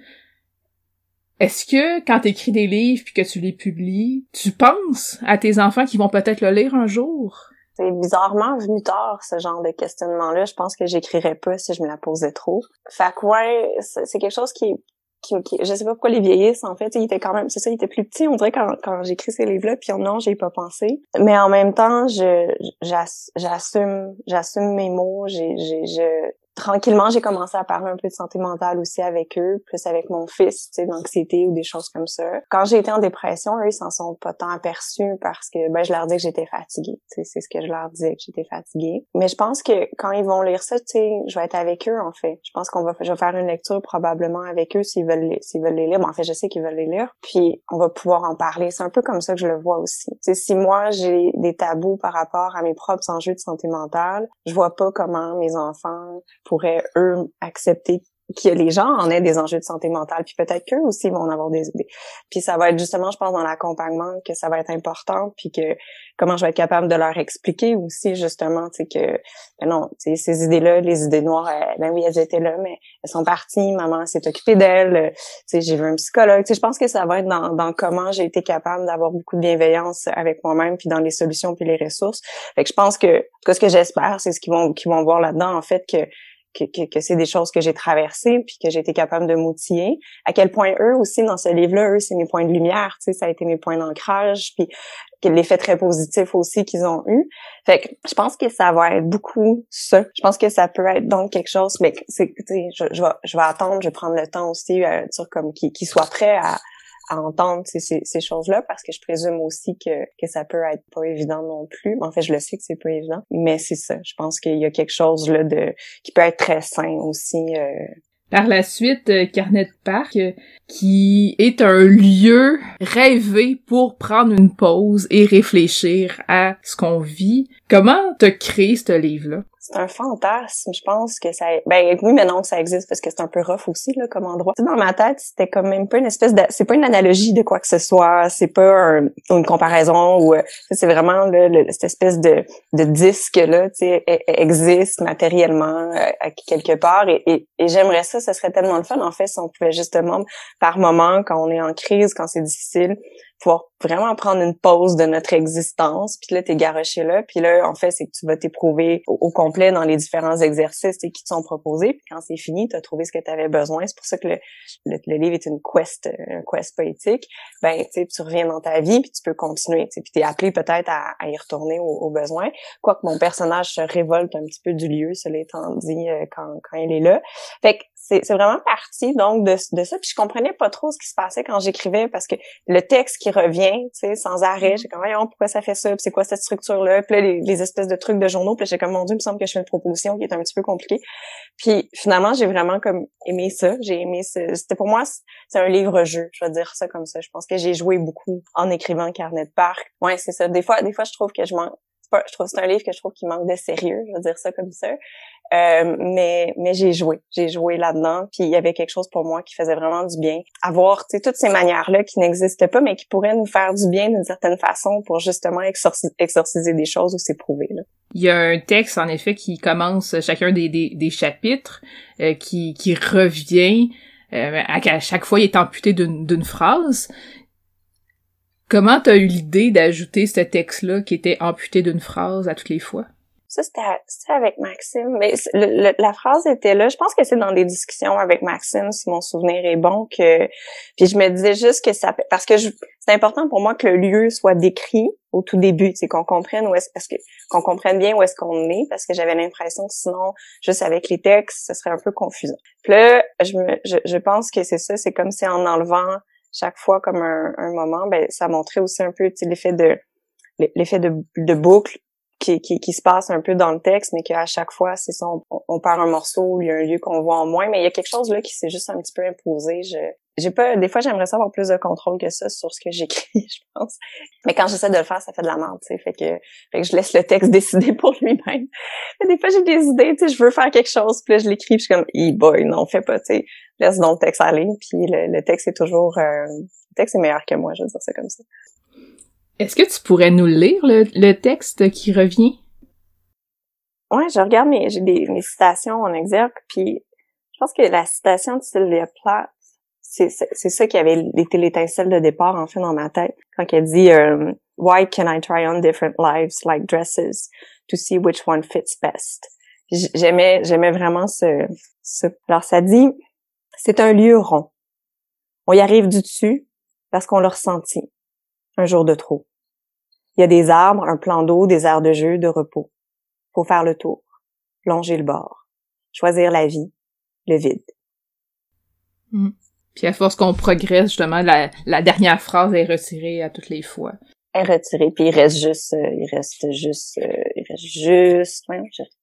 Est-ce que quand tu écris des livres puis que tu les publies, tu penses à tes enfants qui vont peut-être le lire un jour?
C'est bizarrement venu tard, ce genre de questionnement-là. Je pense que j'écrirais pas si je me la posais trop. Fait que ouais, c'est quelque chose qui, qui, je sais pas pourquoi les vieillissent en fait il était quand même c'est ça il était plus petit on dirait quand quand j'écris ces livres là puis non j'ai pas pensé. Mais en même temps je j'assume j'assume mes mots. J'ai j'ai je tranquillement, j'ai commencé à parler un peu de santé mentale aussi avec eux, plus avec mon fils, tu sais, d'anxiété ou des choses comme ça. Quand j'ai été en dépression, eux, ils s'en sont pas tant aperçus parce que, ben, je leur disais que j'étais fatiguée, tu sais, c'est ce que je leur disais, que j'étais fatiguée. Mais je pense que quand ils vont lire ça, tu sais, je vais être avec eux, en fait. Je pense qu'on va, je vais faire une lecture probablement avec eux s'ils veulent, s'ils veulent les lire. Bon, en fait, je sais qu'ils veulent les lire. Puis, on va pouvoir en parler. C'est un peu comme ça que je le vois aussi. Tu sais, si moi, j'ai des tabous par rapport à mes propres enjeux de santé mentale, je vois pas comment mes enfants pourraient, eux, accepter que les gens en aient des enjeux de santé mentale, puis peut-être qu'eux aussi vont en avoir des idées. Puis ça va être justement, je pense, dans l'accompagnement que ça va être important, puis que comment je vais être capable de leur expliquer aussi justement, tu sais que ben non, tu sais ces idées-là, les idées noires, euh, ben oui, elles étaient là, mais elles sont parties. Maman s'est occupée d'elles. Euh, tu sais, j'ai vu un psychologue. Tu sais, je pense que ça va être dans, dans comment j'ai été capable d'avoir beaucoup de bienveillance avec moi-même, puis dans les solutions puis les ressources. Fait que je pense que, ce que j'espère, c'est ce qu'ils vont, qu'ils vont voir là-dedans en fait que que, que, que c'est des choses que j'ai traversées puis que j'ai été capable de m'outiller. À quel point eux aussi dans ce livre-là, eux c'est mes points de lumière, tu sais, ça a été mes points d'ancrage puis l'effet très positif aussi qu'ils ont eu. Fait que je pense que ça va être beaucoup ça. Je pense que ça peut être donc quelque chose, mais c'est, tu je, je, vais, je vais attendre, je vais prendre le temps aussi, euh, comme qu'ils qu soient prêts à, à entendre ces, ces, choses-là parce que je présume aussi que, que ça peut être pas évident non plus. En fait, je le sais que c'est pas évident, mais c'est ça. Je pense qu'il y a quelque chose là de qui peut être très sain aussi. Euh.
Par la suite, euh, Carnet de Parc, euh, qui est un lieu rêvé pour prendre une pause et réfléchir à ce qu'on vit. Comment t'as créé ce livre-là?
C'est un fantasme. Je pense que ça, ben oui, mais non, ça existe parce que c'est un peu rough aussi là comme endroit. Dans ma tête, c'était comme même pas une espèce de, c'est pas une analogie de quoi que ce soit, c'est pas une comparaison ou euh, c'est vraiment le, cette espèce de, disque là, tu sais, e, e, existe matériellement euh, quelque part et, et, et j'aimerais ça, ça serait tellement le fun en fait si on pouvait justement par moment quand on est en crise, quand c'est difficile, pouvoir vraiment prendre une pause de notre existence, puis là, t'es garoché là, puis là, en fait, c'est que tu vas t'éprouver au, complet dans les différents exercices qui te sont proposés, puis quand c'est fini, tu as trouvé ce que tu avais besoin. C'est pour ça que le, le, livre est une quest, un quest poétique. Ben, tu tu reviens dans ta vie, puis tu peux continuer, tu puis t'es appelé peut-être à, y retourner au, besoin. Quoique mon personnage se révolte un petit peu du lieu, cela étant dit, euh, quand, quand il est là. Fait que c'est vraiment parti donc de, de ça. Puis je comprenais pas trop ce qui se passait quand j'écrivais parce que le texte qui revient, tu sais, sans arrêt, j'ai comme voyons pourquoi ça fait ça, puis c'est quoi cette structure là, puis là les, espèces de trucs de journaux, puis j'ai comme mon dieu, il me semble que je fais une proposition qui est un petit peu compliquée. Puis finalement j'ai vraiment comme aimé ça, j'ai aimé ça. C'était pour moi c'est un livre jeu, je vais dire ça comme ça. Je pense que j'ai joué beaucoup en écrivant Carnet de parc. Ouais c'est ça. Des fois des fois je trouve que je m'en je trouve c'est un livre que je trouve qui manque de sérieux, je veux dire ça comme ça. Euh, mais mais j'ai joué, j'ai joué là-dedans, puis il y avait quelque chose pour moi qui faisait vraiment du bien. Avoir, tu sais, toutes ces manières-là qui n'existent pas, mais qui pourraient nous faire du bien d'une certaine façon pour justement exorciser des choses ou s'éprouver.
Il y a un texte, en effet, qui commence chacun des chapitres, euh, qui, qui revient, euh, à, chaque fois il est amputé d'une phrase. Comment t'as eu l'idée d'ajouter ce texte-là qui était amputé d'une phrase à toutes les fois?
Ça, c'était avec Maxime. Mais la phrase était là. Je pense que c'est dans des discussions avec Maxime, si mon souvenir est bon, que puis je me disais juste que ça parce que c'est important pour moi que le lieu soit décrit au tout début, c'est qu'on comprenne où est-ce que qu'on comprenne bien où est-ce qu'on est, parce que j'avais l'impression que sinon, juste avec les textes, ce serait un peu confusant. Puis là, je, me, je, je pense que c'est ça, c'est comme si en enlevant chaque fois comme un, moment, ben ça montrait aussi un peu l'effet de l'effet de, de boucle qui, qui, qui, se passe un peu dans le texte, mais qu'à chaque fois, c'est ça, on, on, perd un morceau, il y a un lieu qu'on voit en moins, mais il y a quelque chose là qui s'est juste un petit peu imposé. Je, j'ai pas, des fois, j'aimerais ça avoir plus de contrôle que ça sur ce que j'écris, je pense. Mais quand j'essaie de le faire, ça fait de la merde, tu sais. Fait que, fait que je laisse le texte décider pour lui-même. Mais des fois, j'ai des idées, tu sais, je veux faire quelque chose, puis là, je l'écris, puis je suis comme, e boy, non, fais pas, tu sais. Laisse donc le texte aller, puis le, texte est toujours, euh, le texte est meilleur que moi, je veux dire ça comme ça.
Est-ce que tu pourrais nous lire le, texte qui revient?
Ouais, je regarde mes, j'ai des, mes citations en exergue, puis je pense que la citation de Sylvia Plath, c'est, ça qui avait été l'étincelle de départ, en fait, dans ma tête, quand elle dit euh, Why can I try on different lives like dresses to see which one fits best? J'aimais, j'aimais vraiment ce, ce... Alors, ça dit, c'est un lieu rond. On y arrive du dessus parce qu'on l'a ressenti. Un jour de trop. Il y a des arbres, un plan d'eau, des aires de jeu, de repos. Faut faire le tour, longer le bord, choisir la vie, le vide.
Hmm. Puis à force qu'on progresse, justement, la, la, dernière phrase est retirée à toutes les fois.
Elle est retirée, puis il reste juste, euh, il reste juste, euh, il reste juste,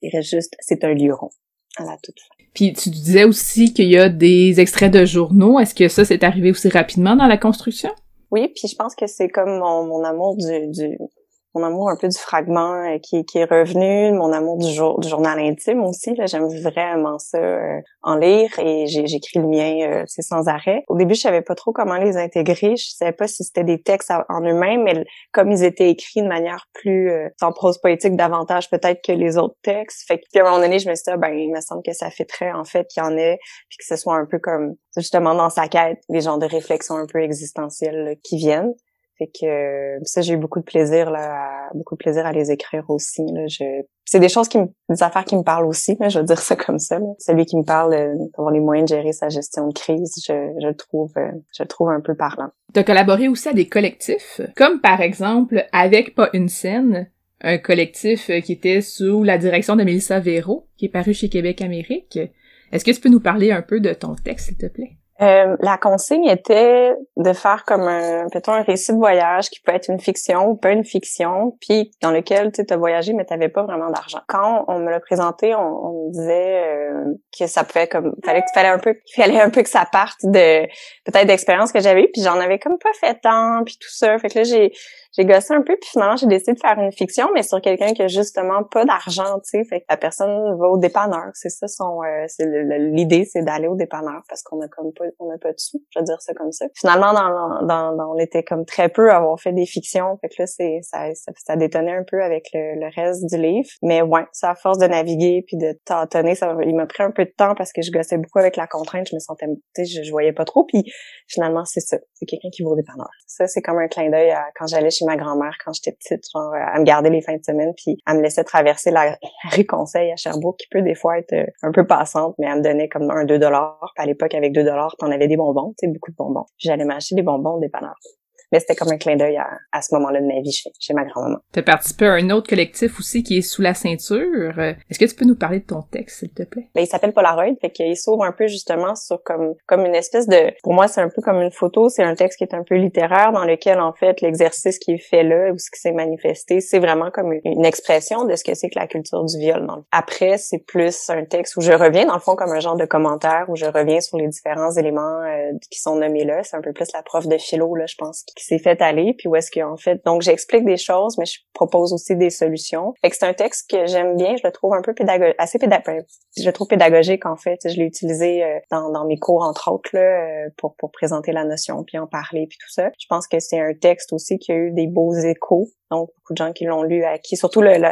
il reste juste, c'est un lieu rond à la toute fin.
Puis tu disais aussi qu'il y a des extraits de journaux. Est-ce que ça, c'est arrivé aussi rapidement dans la construction?
Oui, puis je pense que c'est comme mon, mon amour du, du, mon amour un peu du fragment euh, qui, est revenu, mon amour du, jour, du journal intime aussi. Là, j'aime vraiment ça euh, en lire et j'écris le mien euh, sans arrêt. Au début, je savais pas trop comment les intégrer. Je savais pas si c'était des textes en eux-mêmes, mais comme ils étaient écrits de manière plus sans prose poétique davantage peut-être que les autres textes. Fait que à un moment donné, je me suis dit, ah, ben il me semble que ça très en fait qu'il y en ait, puis que ce soit un peu comme justement dans sa quête, des genres de réflexions un peu existentielles qui viennent. Fait que ça, j'ai eu beaucoup de plaisir là, beaucoup de plaisir à les écrire aussi. Là. Je... C'est des choses qui me, des affaires qui me parlent aussi. Là, je veux dire ça comme ça. Là. Celui qui me parle euh, les moyens de gérer sa gestion de crise, je, je le trouve, euh, je le trouve un peu parlant.
Tu as collaboré aussi à des collectifs, comme par exemple avec pas une scène, un collectif qui était sous la direction de Mélissa Véro, qui est paru chez Québec Amérique. Est-ce que tu peux nous parler un peu de ton texte, s'il te plaît?
Euh, la consigne était de faire comme un, peut un récit de voyage qui peut être une fiction ou pas une fiction, puis dans lequel tu as voyagé mais tu n'avais pas vraiment d'argent. Quand on me l'a présenté, on, me disait euh, que ça pouvait comme fallait qu'il fallait un peu fallait un peu que ça parte de peut-être d'expériences que j'avais puis j'en avais comme pas fait tant puis tout ça. Fait que là j'ai j'ai gossé un peu, puis finalement, j'ai décidé de faire une fiction, mais sur quelqu'un qui a justement pas d'argent, tu sais. Fait que la personne va au dépanneur. C'est ça son, euh, c'est l'idée, c'est d'aller au dépanneur parce qu'on a comme pas, on a pas de sous. Je veux dire ça comme ça. Finalement, dans, dans, dans, on était comme très peu à avoir fait des fictions. Fait que là, c'est, ça, ça, ça détonnait un peu avec le, le reste du livre. Mais ouais, ça à force de naviguer puis de tâtonner, ça, il m'a pris un peu de temps parce que je gossais beaucoup avec la contrainte. Je me sentais, tu sais, je, je voyais pas trop. Puis finalement, c'est ça. C'est quelqu'un qui va au dépanneur. Ça, c'est comme un clin d'œil à quand j'allais ma grand-mère quand j'étais petite, genre à me garder les fins de semaine, puis elle me laissait traverser la rue Conseil à Sherbrooke, qui peut des fois être euh, un peu passante, mais elle me donnait comme un 2 dollars. À l'époque, avec 2 dollars, t'en avais des bonbons, tu sais, beaucoup de bonbons. J'allais m'acheter des bonbons au dépanneur. Mais c'était comme un clin d'œil à, à, ce moment-là de ma vie chez, chez ma grand-maman.
Tu as participé à un autre collectif aussi qui est sous la ceinture. Est-ce que tu peux nous parler de ton texte, s'il te plaît?
Ben, il s'appelle Polaroid, fait qu'il s'ouvre un peu justement sur comme, comme une espèce de, pour moi, c'est un peu comme une photo, c'est un texte qui est un peu littéraire dans lequel, en fait, l'exercice qui est fait là, ou ce qui s'est manifesté, c'est vraiment comme une, expression de ce que c'est que la culture du viol. Après, c'est plus un texte où je reviens, dans le fond, comme un genre de commentaire, où je reviens sur les différents éléments euh, qui sont nommés là. C'est un peu plus la prof de philo, là, je pense, qui qui s'est fait aller, puis où est-ce qu'en fait, donc j'explique des choses, mais je propose aussi des solutions. Fait que c'est un texte que j'aime bien, je le trouve un peu pédagogique, assez pédagogique, je le trouve pédagogique en fait. Je l'ai utilisé euh, dans, dans mes cours entre autres là, euh, pour pour présenter la notion, puis en parler, puis tout ça. Je pense que c'est un texte aussi qui a eu des beaux échos donc beaucoup de gens qui l'ont lu, à qui surtout le, le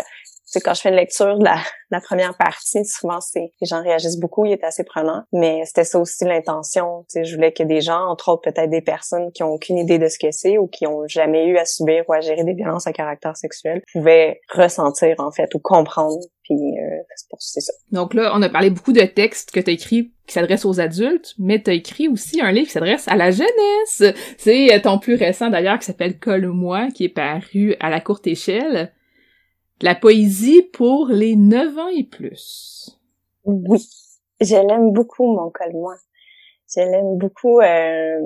sais, quand je fais une lecture de la, première partie, souvent c'est les gens réagissent beaucoup, il est assez prenant. Mais c'était ça aussi l'intention. Tu sais, je voulais que des gens, entre autres peut-être des personnes qui ont aucune idée de ce que c'est ou qui ont jamais eu à subir ou à gérer des violences à caractère sexuel, pouvaient ressentir en fait ou comprendre. Puis euh, c'est ça.
Donc là, on a parlé beaucoup de textes que tu écrits qui s'adressent aux adultes, mais tu as écrit aussi un livre qui s'adresse à la jeunesse. C'est ton plus récent d'ailleurs qui s'appelle Colle-moi, qui est paru à la courte échelle. La poésie pour les 9 ans et plus.
Oui, je l'aime beaucoup, mon col-moi. Je l'aime beaucoup. Euh,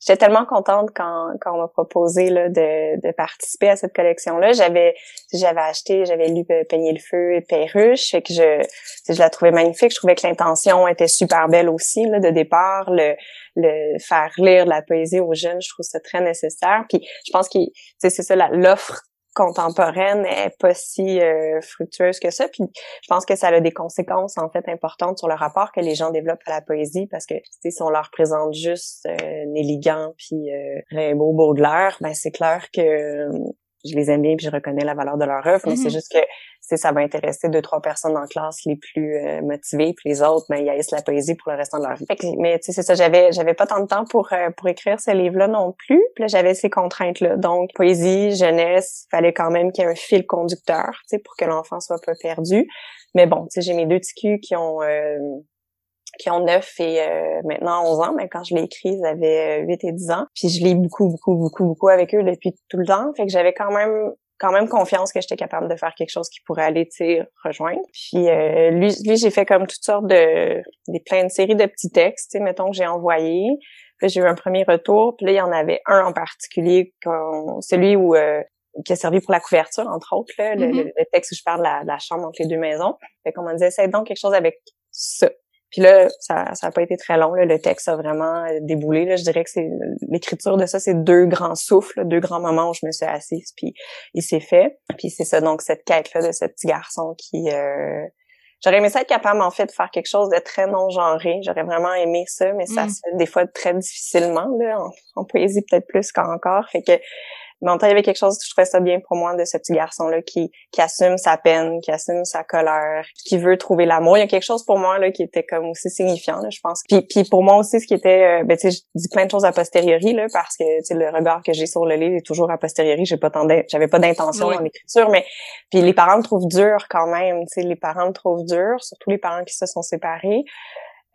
J'étais tellement contente quand, quand on m'a proposé là, de, de participer à cette collection-là. J'avais j'avais acheté, j'avais lu Peigner le feu et Perruche, fait que je, je la trouvais magnifique. Je trouvais que l'intention était super belle aussi là, de départ. Le, le faire lire de la poésie aux jeunes, je trouve ça très nécessaire. Puis je pense que c'est ça l'offre contemporaine est pas si euh, fructueuse que ça. Puis je pense que ça a des conséquences en fait importantes sur le rapport que les gens développent à la poésie parce que si on leur présente juste euh, Néligan puis euh, Rimbaud Baudelaire, ben c'est clair que euh, je les aime bien puis je reconnais la valeur de leur œuvre, mais c'est mm-hmm. juste que ça va intéresser deux trois personnes en classe les plus euh, motivées puis les autres ben ils haïssent la poésie pour le restant de leur vie. mais tu sais c'est ça j'avais j'avais pas tant de temps pour euh, pour écrire ce livre là non plus. Puis là j'avais ces contraintes là. Donc poésie, jeunesse, fallait quand même qu'il y ait un fil conducteur, tu sais pour que l'enfant soit pas perdu. Mais bon, tu sais j'ai mes deux petits qui ont euh, qui ont 9 et maintenant 11 ans, mais quand je l'ai écrit, ils avaient 8 et 10 ans. Puis je lis beaucoup, beaucoup, beaucoup, beaucoup avec eux depuis tout le temps. Fait que j'avais quand même quand même confiance que j'étais capable de faire quelque chose qui pourrait aller, tu rejoindre. Puis euh, lui, lui j'ai fait comme toutes sortes de des plein de séries de petits textes, tu sais, mettons que j'ai envoyé. Puis j'ai eu un premier retour, puis là il y en avait un en particulier, celui où euh, qui a servi pour la couverture entre autres, là, le, mm-hmm. le, texte où je parle de la, de la chambre entre les deux maisons. Fait qu'on m'a dit essaye donc quelque chose avec ça. Puis là, ça ça a pas été très long. Là. Le texte a vraiment euh, déboulé. Là. Je dirais que c'est l'écriture de ça, c'est deux grands souffles, deux grands moments où je me suis assise, puis il s'est fait. Puis c'est ça, donc cette quête-là de ce petit garçon qui... Euh... J'aurais aimé ça être capable, en fait, de faire quelque chose de très non-genré. J'aurais vraiment aimé ça, mais ça mm. se fait des fois très difficilement, là, en, en poésie peut-être plus qu'encore. Fait que mais en même temps, il y avait quelque chose, je trouvais ça bien pour moi de ce petit garçon-là qui, qui assume sa peine, qui assume sa colère, qui veut trouver l'amour. Il y a quelque chose pour moi là qui était comme aussi signifiant, là, je pense. Puis, puis pour moi aussi, ce qui était, euh, ben tu sais, je dis plein de choses a posteriori là parce que tu sais le regard que j'ai sur le livre est toujours a posteriori. J'ai pas j'avais pas d'intention dans l'écriture, mais puis les parents le trouvent dur quand même. Tu sais, les parents le trouvent dur, surtout les parents qui se sont séparés.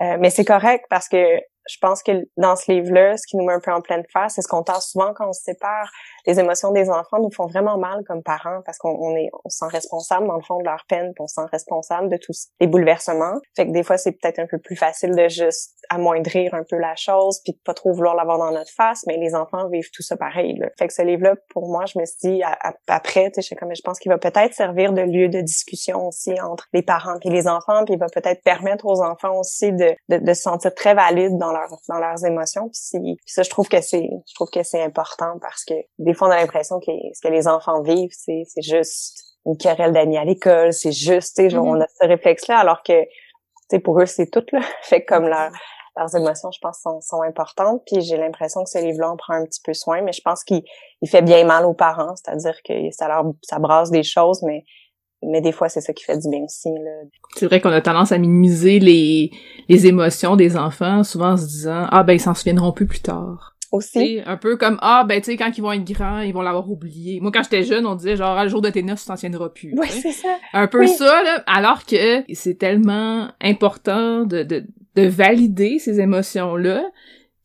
Euh, mais c'est correct parce que je pense que dans ce livre-là, ce qui nous met un peu en pleine face, c'est ce qu'on tente souvent quand on se sépare. Les émotions des enfants nous font vraiment mal comme parents parce qu'on est, on se sent responsable dans le fond de leur peine, puis on se sent responsable de tous les bouleversements. Fait que des fois, c'est peut-être un peu plus facile de juste amoindrir un peu la chose, puis de pas trop vouloir l'avoir dans notre face, mais les enfants vivent tout ça pareil. Là. Fait que ce livre-là, pour moi, je me suis dit après, tu sais, comme je pense qu'il va peut-être servir de lieu de discussion aussi entre les parents et les enfants, puis il va peut-être permettre aux enfants aussi de, de, de se sentir très valides dans dans leurs émotions. Puis, ça, je trouve que c'est, je trouve que c'est important parce que des fois on a l'impression que ce que les enfants vivent, c'est, c'est juste une querelle d'amis à l'école, c'est juste, tu sais, on a ce réflexe-là, alors que, tu sais, pour eux c'est tout là. fait comme leur, leurs émotions, je pense, sont, sont importantes. Puis j'ai l'impression que ce livre-là en prend un petit peu soin, mais je pense qu'il il fait bien mal aux parents, c'est-à-dire que ça leur ça brasse des choses, mais mais des fois c'est ça qui fait du bien aussi
C'est vrai qu'on a tendance à minimiser les les émotions des enfants, souvent en se disant ah ben ils s'en souviendront plus plus tard.
Aussi.
un peu comme ah ben tu sais quand ils vont être grands, ils vont l'avoir oublié. Moi quand j'étais jeune, on disait genre ah, le jour de tes noces, tu t'en souviendras plus.
Oui, c'est ça.
Un peu ça là, alors que c'est tellement important de, de de valider ces émotions là,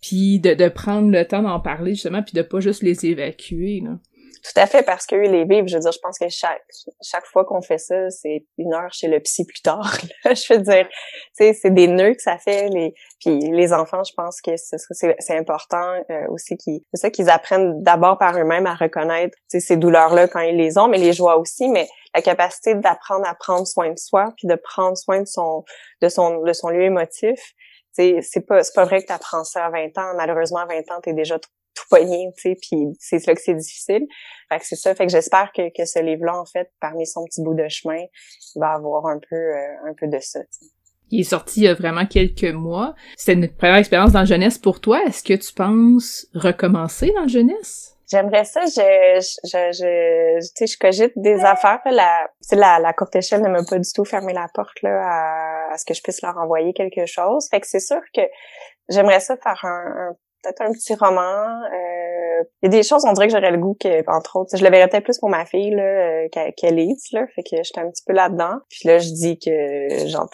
puis de de prendre le temps d'en parler justement puis de pas juste les évacuer là.
Tout à fait, parce que les vivent, je veux dire, je pense que chaque chaque fois qu'on fait ça, c'est une heure chez le psy plus tard. je veux dire, c'est des nœuds que ça fait. Les, puis les enfants, je pense que c'est important euh, aussi qu'ils, ça qu'ils apprennent d'abord par eux-mêmes à reconnaître ces douleurs-là quand ils les ont, mais les joies aussi, mais la capacité d'apprendre à prendre soin de soi, puis de prendre soin de son de son de son lieu émotif c'est pas c'est pas vrai que tu apprends ça à 20 ans. Malheureusement, à 20 ans, tu es déjà tout pogner, tu sais, puis c'est là que c'est difficile. Fait que c'est ça, fait que j'espère que, que ce livre-là, en fait, parmi son petit bout de chemin, il va avoir un peu, euh, un peu de ça,
Il est sorti il y a vraiment quelques mois. C'était une première expérience dans la jeunesse pour toi. Est-ce que tu penses recommencer dans la jeunesse?
J'aimerais ça, je, je, je, tu sais, je cogite des affaires. La, la, la courte échelle ne m'a pas du tout fermé la porte là à, à, ce que je puisse leur envoyer quelque chose. Fait que c'est sûr que j'aimerais ça faire un, peut-être un petit roman. Euh, il y a des choses, on dirait que j'aurais le goût que, entre autres, je le verrais peut-être plus pour ma fille là, euh, qu'elle lise, là. Fait que j'étais un petit peu là-dedans. Puis là, je dis que,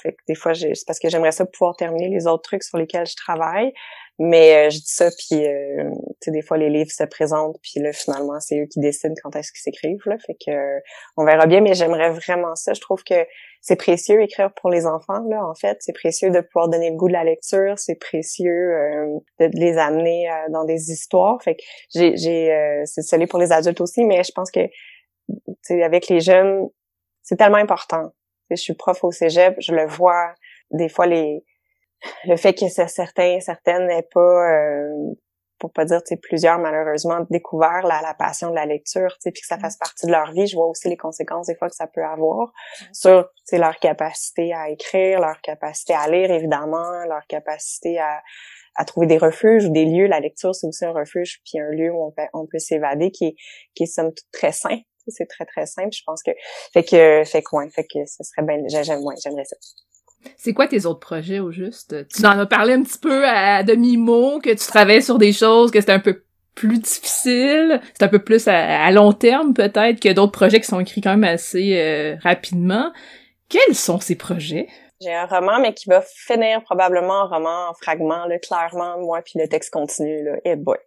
fait que des fois, c'est parce que j'aimerais ça pouvoir terminer les autres trucs sur lesquels je travaille. Mais euh, je dis ça, puis euh, tu sais, des fois les livres se présentent, puis là finalement c'est eux qui décident quand est-ce qu'ils s'écrivent. Là, fait que euh, on verra bien. Mais j'aimerais vraiment ça. Je trouve que c'est précieux écrire pour les enfants. Là, en fait, c'est précieux de pouvoir donner le goût de la lecture. C'est précieux de, les amener dans des histoires. Fait que j'ai, j'ai c'est celui pour les adultes aussi, mais je pense que avec les jeunes, c'est tellement important. je suis prof au cégep, je le vois des fois les le fait que certains, certaines n'aient pas, euh, pour pas dire plusieurs malheureusement, découvert la, la passion de la lecture, puis que ça fasse partie de leur vie, je vois aussi les conséquences des fois que ça peut avoir sur leur capacité à écrire, leur capacité à lire évidemment, leur capacité à, à trouver des refuges ou des lieux. La lecture, c'est aussi un refuge puis un lieu où on peut, on peut s'évader qui est, qui est somme toute très sain. C'est très, très simple. Je pense que, fait que, fait que, ouais, fait que ce serait bien, ouais, j'aimerais ça.
C'est quoi tes autres projets au juste? Tu en as parlé un petit peu à demi-mot, que tu travailles sur des choses, que c'était un peu plus difficile, c'est un peu plus à, long terme peut-être que d'autres projets qui sont écrits quand même assez euh, rapidement. Quels sont ces projets?
J'ai un roman, mais qui va finir probablement en roman en fragments, là, clairement, moi, puis le texte continue, là, et boy.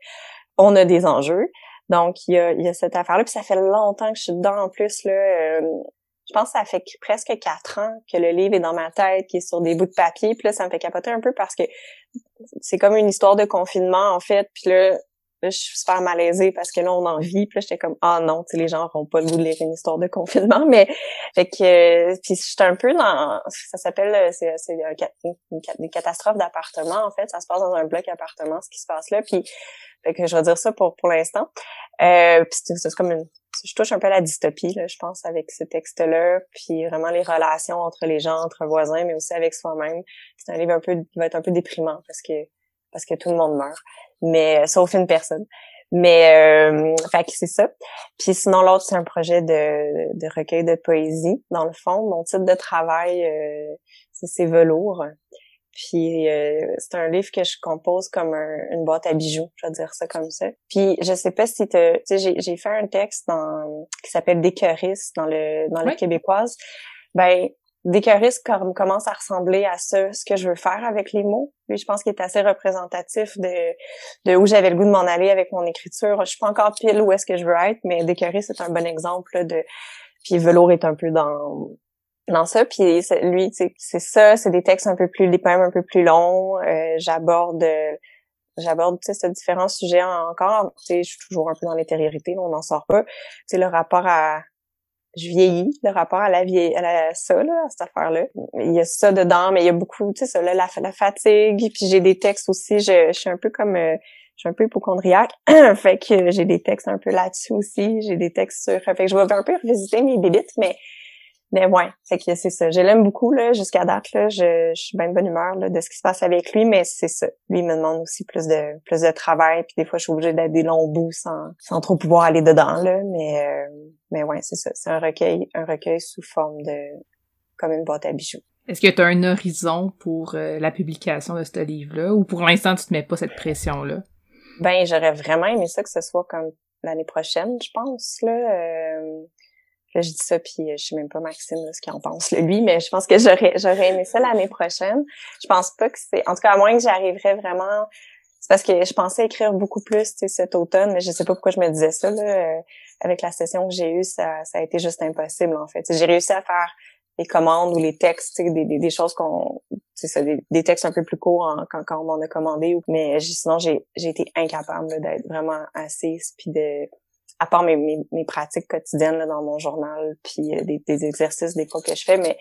On a des enjeux. Donc, il y a, y a cette affaire-là, puis ça fait longtemps que je suis dedans en plus, là. Euh, je pense que ça fait presque quatre ans que le livre est dans ma tête, qui est sur des bouts de papier. Puis là, ça me fait capoter un peu parce que c'est comme une histoire de confinement, en fait. Puis là, là je suis super malaisée parce que là, on en vit. Puis là, j'étais comme, ah non, tu sais, les gens n'auront pas le goût de lire une histoire de confinement. Mais, fait que, puis j'étais un peu dans, ça s'appelle, c'est, c'est une, une, catastrophe d'appartement, en fait. Ça se passe dans un bloc appartement, ce qui se passe là. Puis, fait que je vais dire ça pour, pour l'instant. Euh, puis c'est comme une je touche un peu à la dystopie, là, je pense, avec ce texte-là, puis vraiment les relations entre les gens, entre voisins, mais aussi avec soi-même. C'est un livre un peu qui va être un peu déprimant parce que parce que tout le monde meurt, mais euh, sauf une personne. Mais euh, fait que c'est ça. Puis sinon l'autre c'est un projet de, de recueil de poésie dans le fond. Mon titre de travail euh, c'est velours. Puis euh, c'est un livre que je compose comme une boîte à bijoux, je vais dire ça comme ça. Puis je sais pas si tu sais j'ai j'ai fait un texte dans qui s'appelle Décœuriste dans le dans le québécoise. Ben Décœuriste comme commence à ressembler à ça, ce que je veux faire avec les mots. Lui, je pense qu'il est assez représentatif de de où j'avais le goût de m'en aller avec mon écriture. Je suis pas encore pile où est-ce que je veux être, mais Décœuriste c'est un bon exemple de puis Velours est un peu dans dans ça. Puis lui c'est ça c'est des textes un peu plus des poèmes un peu plus longs. Euh, j'aborde j'aborde tu sais différents sujets encore. Tu sais je suis toujours un peu dans l'intériorité on n'en sort pas. Tu sais le rapport à je vieillis le rapport à la vieille à la, ça là à cette affaire là il y a ça dedans mais il y a beaucoup tu sais ça là la, la fatigue. Puis j'ai des textes aussi je, je suis un peu comme euh, je suis un peu hypochondriaque. Fait que j'ai des textes un peu là-dessus aussi. J'ai des textes sur fait que je vais un peu revisiter mes bébites mais mais ouais, c'est que c'est ça. Je l'aime beaucoup là jusqu'à date là. Je, je, suis bien de bonne humeur là, de ce qui se passe avec lui, mais c'est ça. Lui il me demande aussi plus de plus de travail, puis des fois je suis obligée d'être des longs bouts sans sans trop pouvoir aller dedans là. Mais euh, mais ouais, c'est ça. C'est un recueil un recueil sous forme de comme une boîte à bijoux.
Est-ce que tu as un horizon pour euh, la publication de ce livre-là, ou pour l'instant tu te mets pas cette pression là?
Ben j'aurais vraiment aimé ça que ce soit comme l'année prochaine, je pense là. Euh, Là, je dis ça, puis euh, je sais même pas Maxime ce qu'il en pense lui, mais je pense que j'aurais j'aurais aimé ça l'année prochaine. Je pense pas que c'est, en tout cas à moins que j'arriverais vraiment. C'est parce que je pensais écrire beaucoup plus, cet automne, mais je sais pas pourquoi je me disais ça là. Euh, avec la session que j'ai eue, ça, ça a été juste impossible en fait. J'ai réussi à faire les commandes ou les textes, des, des, des choses qu'on, ça, des, des, textes un peu plus courts quand, quand on m'en a commandé. Mais sinon, j'ai, j'ai été incapable d'être vraiment assise puis de à part mes, mes, pratiques quotidiennes là, dans mon journal, puis euh, des, exercices des fois que je fais, mais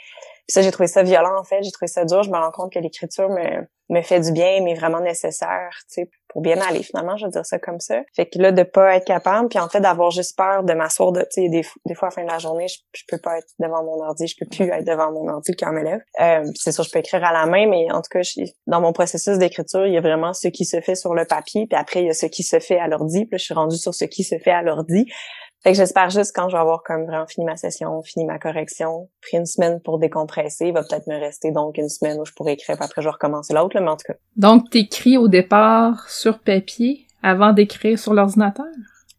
ça, j'ai trouvé ça violent, en fait. J'ai trouvé ça dur. Je me rends compte que l'écriture me, me fait du bien, mais vraiment nécessaire, tu sais, pour bien aller, finalement, je veux dire ça comme ça. Fait que là, de pas être capable, puis en fait, d'avoir juste peur de m'asseoir, de, tu sais, des, des, fois, à la fin de la journée, je, je, peux pas être devant mon ordi, je peux plus être devant mon ordi, me lève. Euh, c'est sûr, je peux écrire à la main, mais en tout cas, je, dans mon processus d'écriture, il y a vraiment ce qui se fait sur le papier, puis après, il y a ce qui se fait à l'ordi, puis là, je suis rendue sur ce qui se fait à l'ordi. Fait que j'espère juste quand je vais avoir comme vraiment fini ma session, fini ma correction, pris une semaine pour décompresser, il va peut-être me rester donc une semaine où je pourrais écrire, puis après je vais recommencer l'autre, mais en tout cas.
Donc t'écris au départ sur papier avant d'écrire sur l'ordinateur?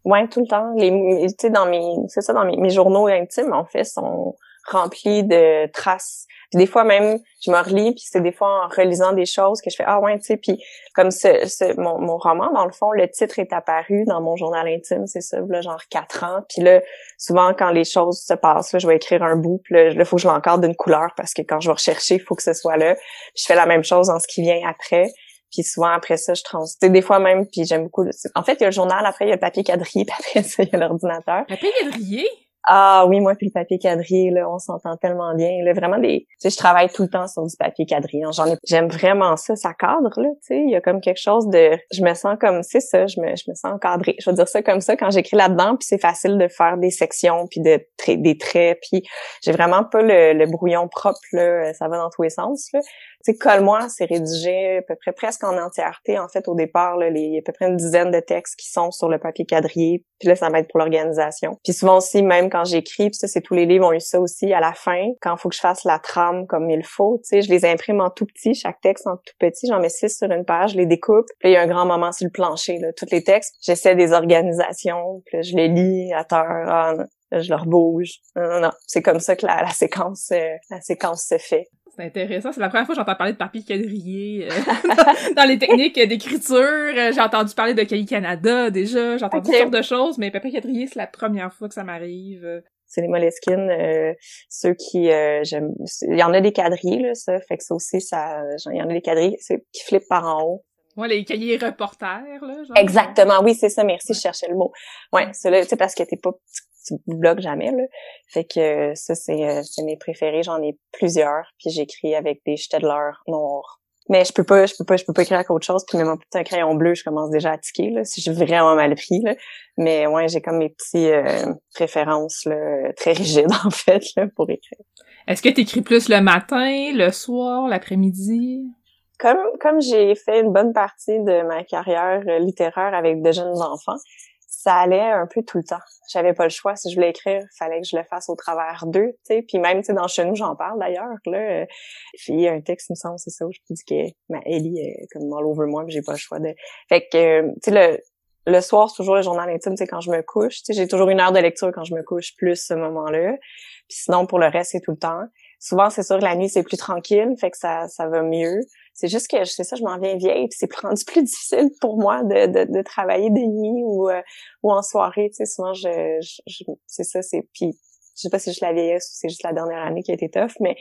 Ouais, tout le temps. Les, tu sais, dans mes, c'est ça, dans mes, mes journaux intimes, en fait, sont remplis de traces puis des fois même, je me relis, puis c'est des fois en relisant des choses que je fais ah ouais, tu sais, puis comme ce, ce mon, mon, roman dans le fond, le titre est apparu dans mon journal intime, c'est ça, là, genre quatre ans. Puis là, souvent quand les choses se passent, là, je vais écrire un bout, là, il faut que je l'encadre d'une couleur parce que quand je vais rechercher, il faut que ce soit là. Puis je fais la même chose dans ce qui vient après. Puis souvent après ça, je trans. Tu sais, des fois même, puis j'aime beaucoup. En fait, il y a le journal, après il y a le papier quadrillé, puis après ça, il y a l'ordinateur.
Papier quadrillé?
Ah oui, moi puis le papier quadrillé, là, on s'entend tellement bien. Là, vraiment des. Tu sais, je travaille tout le temps sur du papier quadrillé. J'en ai. J'aime vraiment ça, ça cadre, là. Tu sais, il y a comme quelque chose de. Je me sens comme c'est ça, je me, je me sens encadrée. Je veux dire ça comme ça quand j'écris là-dedans, puis c'est facile de faire des sections, puis de des traits, puis j'ai vraiment pas le, le brouillon propre, là. Ça va dans tous les sens, là sais, Colle-moi, c'est rédigé à peu près presque en entièreté. En fait, au départ, là, les, il y a à peu près une dizaine de textes qui sont sur le papier quadrillé. Puis là, ça être pour l'organisation. Puis souvent aussi, même quand j'écris, puis ça, c'est tous les livres ont eu ça aussi à la fin, quand il faut que je fasse la trame comme il faut, tu sais, je les imprime en tout petit, chaque texte en tout petit. J'en mets six sur une page, je les découpe. Puis il y a un grand moment sur le plancher, là, tous les textes. J'essaie des organisations, puis là, je les lis à terre. Ah, je leur bouge. Non, non, non. C'est comme ça que la, la séquence, euh, la séquence se fait.
C'est intéressant. C'est la première fois que j'entends parler de papier quadrillé euh, dans les techniques d'écriture. Euh, j'ai entendu parler de Cali Canada déjà. J'ai entendu toutes sortes de choses, mais papier quadrillé, c'est la première fois que ça m'arrive.
C'est les Moleskine, euh, ceux qui j'aime. Il y en a des quadrillés là, ça fait que ça aussi, ça. Il y en a des quadrillés qui flippent par en haut.
Ouais, les cahiers reporters, là. Genre.
Exactement, oui, c'est ça. Merci, je cherchais le mot. Ouais, c'est là, tu sais, parce que t'es pas tu jamais là. Fait que ça c'est c'est mes préférés, j'en ai plusieurs, puis j'écris avec des Stedler noirs. Mais je peux pas je peux pas je peux pas écrire avec autre chose, puis même un petit crayon bleu, je commence déjà à tiquer là, si j'ai vraiment mal pris là. Mais ouais, j'ai comme mes petits euh, préférences là, très rigides en fait là pour écrire.
Est-ce que tu écris plus le matin, le soir, l'après-midi?
Comme comme j'ai fait une bonne partie de ma carrière littéraire avec de jeunes enfants, ça allait un peu tout le temps. J'avais pas le choix. Si je voulais écrire, fallait que je le fasse au travers d'eux, tu sais. Puis même, tu sais, dans Chez nous, j'en parle d'ailleurs, là. il y a un texte, il me semble, c'est ça, où je dis que ma Ellie est comme all over moi, puis j'ai pas le choix de... Fait que, tu sais, le, le soir, c'est toujours le journal intime, sais, quand je me couche. Tu sais, j'ai toujours une heure de lecture quand je me couche, plus ce moment-là. Puis sinon, pour le reste, c'est tout le temps. Souvent, c'est sûr la nuit, c'est plus tranquille, fait que ça, ça va mieux. C'est juste que, c'est ça, je m'en viens vieille, c'est rendu plus difficile pour moi de, de, de travailler de nuit ou, euh, ou en soirée, tu sais, souvent, je, je, c'est ça, c'est, puis je sais pas si juste la vieillesse ou c'est juste la dernière année qui a été tough, mais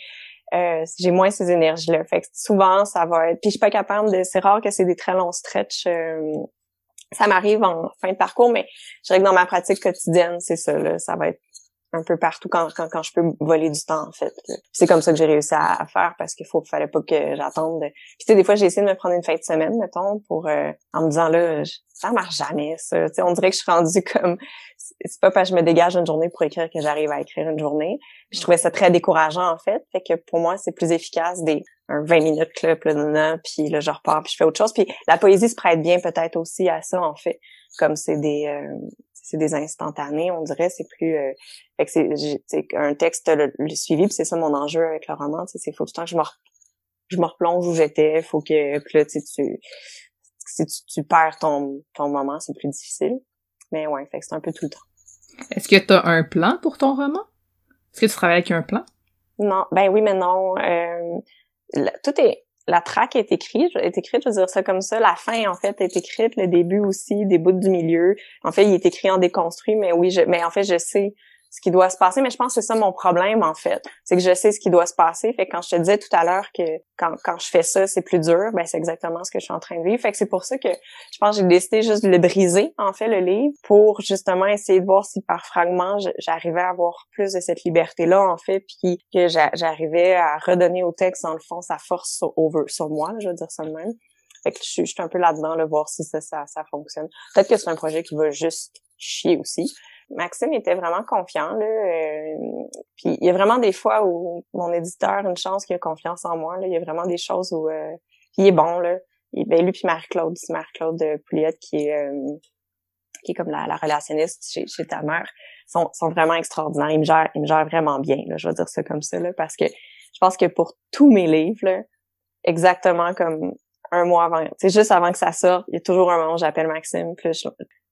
euh, j'ai moins ces énergies-là. Fait que souvent, ça va être... Puis je suis pas capable de... C'est rare que c'est des très longs stretches. Euh, ça m'arrive en fin de parcours, mais je dirais que dans ma pratique quotidienne, c'est ça, là, ça va être un peu partout quand, quand, quand je peux voler du temps en fait. C'est comme ça que j'ai réussi à, faire parce qu'il faut fallait pas que j'attende. Puis tu sais des fois j'ai essayé de me prendre une fin de semaine mettons pour euh, en me disant là ça marche jamais ça. Tu sais on dirait que je suis rendue comme c'est pas parce que je me dégage une journée pour écrire que j'arrive à écrire une journée. Puis je trouvais ça très décourageant en fait. Fait que pour moi c'est plus efficace des un 20 minutes club là, puis là je repars puis je fais autre chose. Puis la poésie se prête bien peut-être aussi à ça en fait comme c'est des euh, c'est des instantanés, on dirait, c'est plus euh, fait que c'est un texte le, suivi, puis c'est ça mon enjeu avec le roman, c'est faut tout le temps que je me je me replonge où j'étais, faut que là tu tu si tu, tu perds ton ton moment, c'est plus difficile. Mais ouais, fait que c'est un peu tout le temps.
Est-ce que tu as un plan pour ton roman? Est-ce que tu travailles avec un plan?
Non, ben oui mais non, euh, tout est la traque est écrite, est écrite, je veux dire ça comme ça. La fin, en fait, est écrite, le début aussi, des bouts du milieu. En fait, il est écrit en déconstruit, mais oui, je, mais en fait, je sais ce qui doit se passer, mais je pense que c'est ça mon problème, en fait. C'est que je sais ce qui doit se passer. Fait que quand je te disais tout à l'heure que quand, quand je fais ça, c'est plus dur, ben c'est exactement ce que je suis en train de vivre. Fait que c'est pour ça que je pense que j'ai décidé juste de le briser, en fait, le livre, pour justement essayer de voir si par fragments, j'arrivais à avoir plus de cette liberté-là, en fait, puis que j'arrivais à redonner au texte, dans le fond, sa force sur, sur moi, je veux dire ça de même. Fait que je, suis un peu là-dedans, le voir si ça, ça, ça fonctionne. Peut-être que c'est un projet qui va juste chier aussi. Maxime était vraiment confiant là. Euh, puis il y a vraiment des fois où mon éditeur, une chance qu'il a confiance en moi. Là. Il y a vraiment des choses où euh, il est bon là. Il, ben lui puis Marie-Claude, Marie-Claude Pouliot qui est euh, qui est comme la, relationniste chez, ta mère, sont, sont vraiment extraordinaires. Ils me gèrent, ils me gèrent vraiment bien. Là, je vais dire ça comme ça là, parce que je pense que pour tous mes livres, là, exactement comme un mois avant, c'est juste avant que ça sorte, il y a toujours un moment où j'appelle Maxime, je,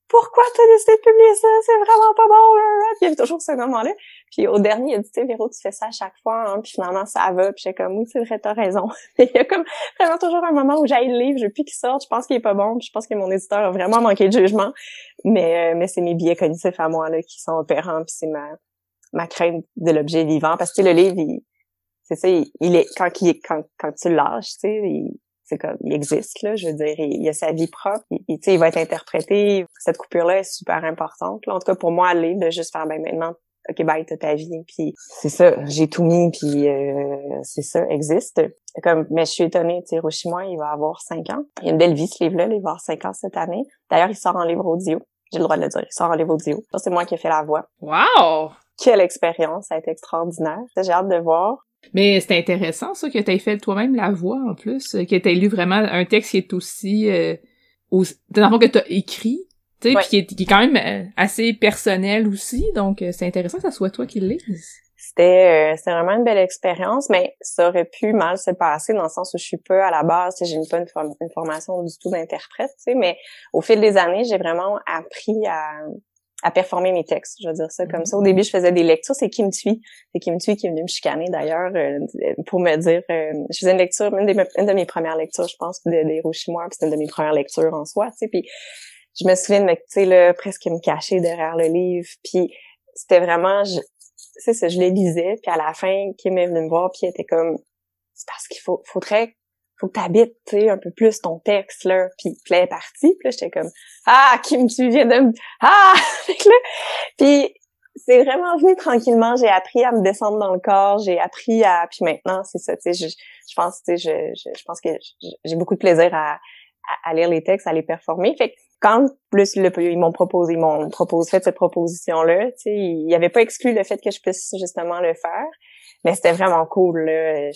pourquoi t'as décidé de publier ça? C'est vraiment pas bon. Puis il y avait toujours ce moment-là. Puis au dernier, il a dit, tu sais, Véro, tu fais ça à chaque fois, hein, puis finalement, ça va. Puis j'ai comme, oui, c'est vrai, t'as raison. il y a comme vraiment toujours un moment où j'ai le livre, je veux plus qu'il sorte, je pense qu'il est pas bon, je pense que mon éditeur a vraiment manqué de jugement. Mais, euh, mais c'est mes biais cognitifs à moi, là, qui sont opérants, puis c'est ma, ma crainte de l'objet vivant. Parce que le livre, c'est ça, il, est, quand, il, quand, quand tu lâches, tu sais, il, c'est comme il existe là je veux dire il, a sa vie propre il, il, il va être interprété cette coupure là est super importante là. en tout cas pour moi aller de juste faire ben maintenant ok bye t'as ta vie puis c'est ça j'ai tout mis puis euh, c'est ça existe. Comme mais je suis étonnée tu sais Hiroshima il va avoir cinq ans. Il a une belle vie ce livre là il va avoir cinq ans cette année. D'ailleurs il sort en livre audio. J'ai le droit de le dire il sort en livre audio. Ça c'est moi qui ai fait la voix.
Wow!
Quelle expérience ça a été extraordinaire. J'ai hâte de voir
mais c'est intéressant, ça, que tu aies fait toi-même la voix, en plus, euh, que tu lu vraiment un texte qui est aussi... Euh, aussi que tu as écrit, tu sais, puis qui est, qui est, quand même euh, assez personnel aussi, donc euh, c'est intéressant que ça soit toi qui le lises.
C'était c'était vraiment une belle expérience, mais ça aurait pu mal se passer dans le sens où je suis pas à la base, j'ai pas une, une, formation du tout d'interprète, tu sais, mais au fil des années, j'ai vraiment appris à à performer mes textes. Je veux dire ça comme ça. Au début, je faisais des lectures. C'est Kim Tui. C'est Kim Tui qui est venu me chicaner d'ailleurs euh, pour me dire. Euh, je faisais une lecture, une, de mes premières lectures, je pense, des de Hiroshima, puis c'était une de mes premières lectures en soi. Tu sais, puis je me souviens de me, tu sais, là, presque me cacher derrière le livre. Puis c'était vraiment, je, c'est ça, je les lisais. Puis à la fin, Kim est venu me voir, puis elle était comme, c'est parce qu'il faut, faudrait faut que t'habites, tu sais, un peu plus ton texte, là. Puis, là, est partie. Puis là, j'étais comme, ah, Kim, tu viens de me... Ah! puis c'est vraiment venu tranquillement. J'ai appris à me descendre dans le corps. J'ai appris à... Puis maintenant, c'est ça, tu sais, je, je pense, tu sais, je, je, pense que j'ai beaucoup de plaisir à, à, lire les textes, à les performer. Fait que quand plus ils m'ont proposé, ils m'ont proposé, fait cette proposition-là, tu sais, ils n'avaient pas exclu le fait que je puisse justement le faire. Mais c'était vraiment cool. Là.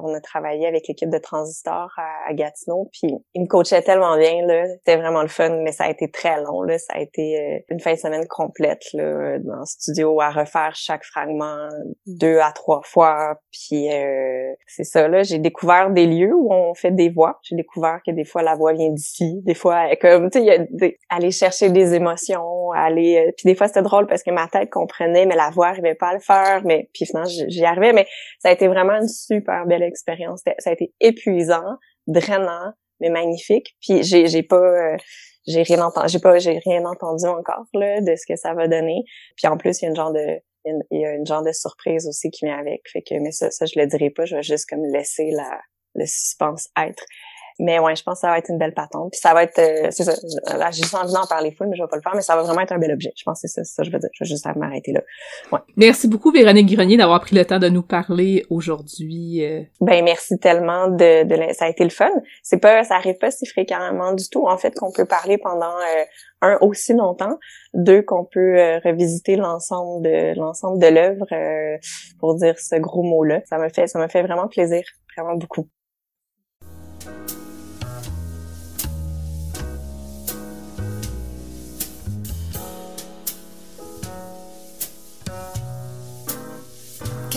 on a travaillé avec l'équipe de Transistor à, Gatineau, puis ils me coachaient tellement bien. là C'était vraiment le fun, mais ça a été très long. Là. Ça a été euh, une fin de semaine complète là, dans le studio à refaire chaque fragment deux à trois fois. Puis euh, c'est ça, là. J'ai découvert des lieux où on fait des voix. J'ai découvert que des fois la voix vient d'ici, des fois comme tu sais, aller chercher des émotions, aller. Euh, puis des fois c'était drôle parce que ma tête comprenait, mais la voix arrivait pas à le faire. Mais puis finalement j'y arrivais, mais ça a été vraiment une super belle expérience. Ça a été épuisant, drainant, mais magnifique. Puis j'ai j'ai pas euh, j'ai rien entendu, j'ai pas j'ai rien entendu encore là de ce que ça va donner. Puis en plus il y a une genre de il y a une genre de surprise aussi qui vient avec. Fait que mais ça ça je le dirai pas, je vais juste comme laisser la le suspense être. Mais ouais, je pense que ça va être une belle patente. Puis ça va être, euh, c'est ça, là, j'ai juste envie d'en parler full, mais je vais pas le faire, mais ça va vraiment être un bel objet. Je pense que c'est ça, ça je veux dire. Je vais juste m'arrêter là. Ouais.
Merci beaucoup, Véronique Grenier, d'avoir pris le temps de nous parler aujourd'hui. Euh.
Ben, merci tellement de, de, ça a été le fun. C'est pas, ça arrive pas si fréquemment du tout, en fait, qu'on peut parler pendant, euh, un, aussi longtemps. Deux, qu'on peut revisiter l'ensemble de, l'ensemble de l'œuvre, pour dire ce gros mot-là. Ça me fait, ça me fait vraiment plaisir. Vraiment beaucoup.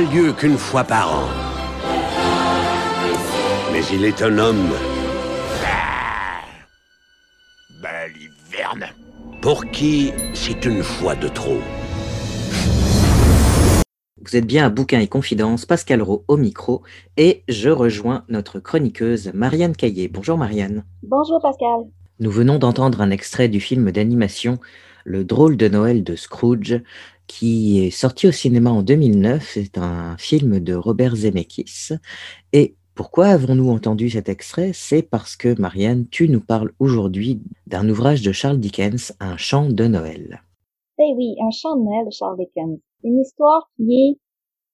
N'a lieu qu'une fois par an. Mais il est un homme. Belle hiverne. Pour qui c'est une fois de trop.
Vous êtes bien à Bouquin et Confidence, Pascal Rowe au micro, et je rejoins notre chroniqueuse Marianne Caillé. Bonjour Marianne.
Bonjour Pascal.
Nous venons d'entendre un extrait du film d'animation Le drôle de Noël de Scrooge, qui est sorti au cinéma en 2009. C'est un film de Robert Zemeckis. Et pourquoi avons-nous entendu cet extrait? C'est parce que, Marianne, tu nous parles aujourd'hui d'un ouvrage de Charles Dickens, Un chant de Noël.
Eh oui, Un chant de Noël de Charles Dickens. Une histoire qui est,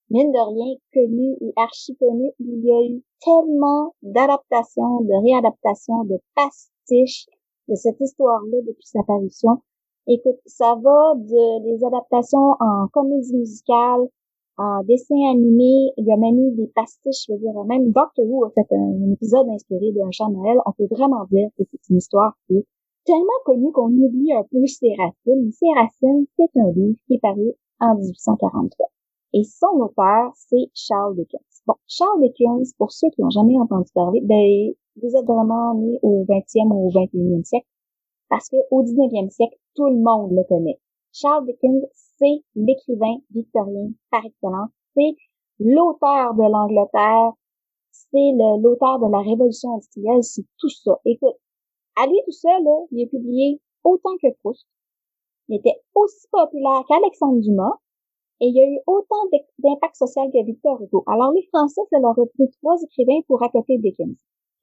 mine de rien, connue et archi connue. Il y a eu tellement d'adaptations, de réadaptations, de pastiches de cette histoire-là depuis sa parution Écoute, ça va de des adaptations en comédie musicale, en dessin animé. Il y a même eu des pastiches, je veux dire, même Doctor Who a fait un, épisode inspiré d'un chant Noël. On peut vraiment dire que c'est une histoire qui est tellement connue qu'on oublie un peu ses racines. Ses racines, c'est un livre qui est paru en 1843. Et son auteur, c'est Charles Dickens. Bon, Charles Dickens, pour ceux qui n'ont jamais entendu parler, ben, vous êtes vraiment né au 20e ou au 21e siècle parce que au 19e siècle, tout le monde le connaît. Charles Dickens, c'est l'écrivain victorien par excellence. C'est l'auteur de l'Angleterre. C'est l'auteur de la Révolution industrielle. C'est tout ça. Écoute, à lui tout seul, là, il a publié autant que Proust. Il était aussi populaire qu'Alexandre Dumas. Et il y a eu autant d'impact social que Victor Hugo. Alors les Français, ça leur a pris trois écrivains pour accoter Dickens.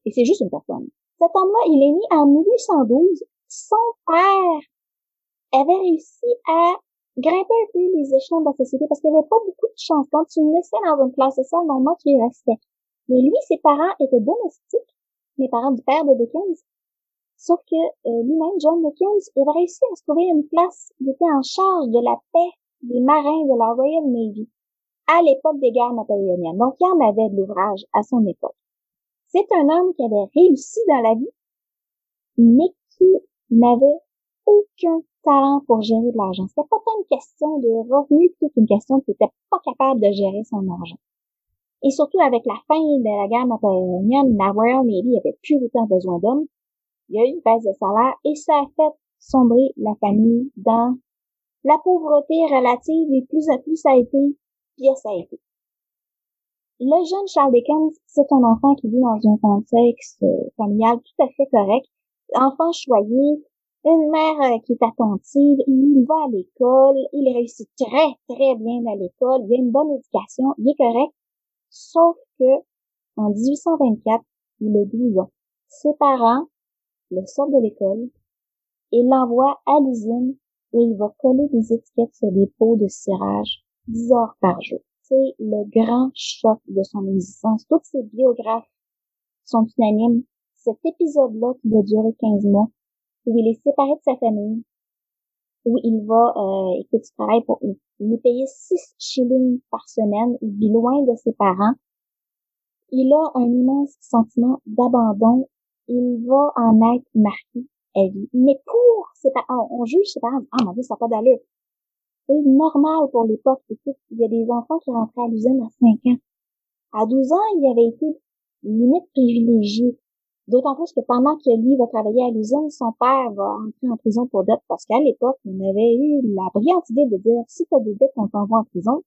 Et c'est juste une personne. Cet homme-là, il est né en 1812 son père avait réussi à grimper un peu les échelons de la société parce qu'il n'y avait pas beaucoup de chance. Quand tu naissais dans une classe sociale, normalement, tu y restais. Mais lui, ses parents étaient domestiques, les parents du père de Dickens. Sauf que euh, lui-même, John Dickens, il avait réussi à se trouver une place. Il était en charge de la paix des marins de la Royal Navy à l'époque des guerres napoléoniennes. Donc, il en avait de l'ouvrage à son époque. C'est un homme qui avait réussi dans la vie, mais qui n'avait aucun talent pour gérer de l'argent. C'était pas tant une question de revenus plutôt qu'une question qu'il était pas capable de gérer son argent. Et surtout avec la fin de la guerre napoléonienne, la Royal Navy avait plus autant besoin d'hommes. Il y a eu une baisse de salaire et ça a fait sombrer la famille dans la pauvreté relative et plus à plus ça a été, pire ça a été. Le jeune Charles Dickens, c'est un enfant qui vit dans un contexte familial tout à fait correct enfant choyé, une mère euh, qui est attentive, il va à l'école, il réussit très, très bien à l'école, il a une bonne éducation, il est correct, sauf que en 1824, il a 12 ans. Ses parents le sortent de l'école et l'envoient à l'usine où il va coller des étiquettes sur des pots de cirage 10 heures par jour. C'est le grand choc de son existence. Toutes ses biographes sont unanimes cet épisode-là qui va durer 15 mois, où il est séparé de sa famille, où il va, euh, écoute, il travaille pour, il est payé 6 shillings par semaine, il vit loin de ses parents, il a un immense sentiment d'abandon, il va en être marqué à vie. Mais pour ses parents, on juge ses parents, ah mon dieu, ça n'a pas d'allure. C'est normal pour l'époque. Il y a des enfants qui rentraient à l'usine à 5 ans. À 12 ans, il avait été limite privilégié. D'autant plus que pendant que lui va travailler à l'usine, son père va entrer en prison pour dette parce qu'à l'époque, on avait eu la brillante idée de dire si tu as des dettes, on t'envoie en prison.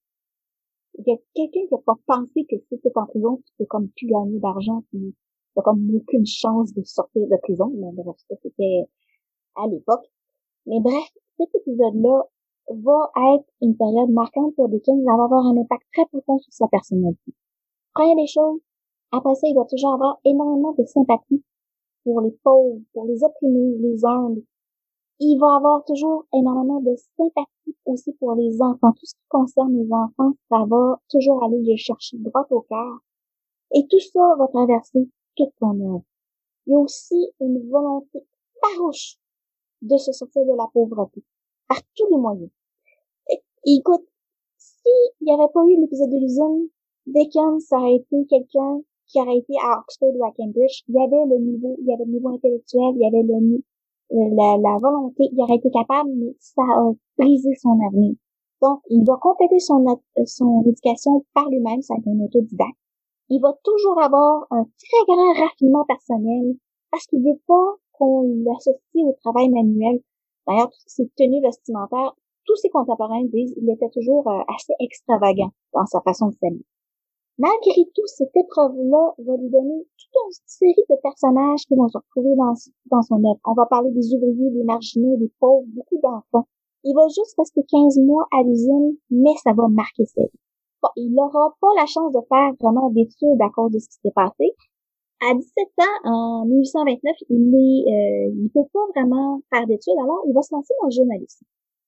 Il y a quelqu'un qui n'a pas pensé que si tu es en prison, tu peux comme plus gagner d'argent, puis t'as comme aucune chance de sortir de prison. Mais bref, ça c'était à l'époque. Mais bref, cet épisode-là va être une période marquante pour Dickens, va avoir un impact très profond sur sa personnalité. Première des choses, après ça, il va toujours avoir énormément de sympathie pour les pauvres, pour les opprimés, les humbles. Il va avoir toujours énormément de sympathie aussi pour les enfants. Tout ce qui concerne les enfants, ça va toujours aller les chercher droit au cœur. Et tout ça va traverser toute ton œuvre. Il y a aussi une volonté farouche de se sortir de la pauvreté par tous les moyens. Et, écoute, s'il n'y avait pas eu l'épisode de l'usine, Dickens, ça aurait été quelqu'un qui aurait été à Oxford ou à Cambridge, il y avait le niveau, il y avait le niveau intellectuel, il y avait le, la, la volonté, il aurait été capable, mais ça a brisé son avenir. Donc, il va compléter son, son éducation par lui-même, c'est un autodidacte. Il va toujours avoir un très grand raffinement personnel parce qu'il veut pas qu'on l'associe au travail manuel. D'ailleurs, ses tenues vestimentaires, tous ses contemporains disent qu'il était toujours euh, assez extravagant dans sa façon de s'habiller. Malgré tout, cette épreuve-là va lui donner toute une série de personnages qui vont se retrouver dans, son œuvre. On va parler des ouvriers, des marginaux, des pauvres, beaucoup d'enfants. Il va juste rester 15 mois à l'usine, mais ça va marquer sa vie. Il n'aura pas la chance de faire vraiment d'études à cause de ce qui s'est passé. À 17 ans, en 1829, il est, euh, peut pas vraiment faire d'études, alors il va se lancer dans le journalisme.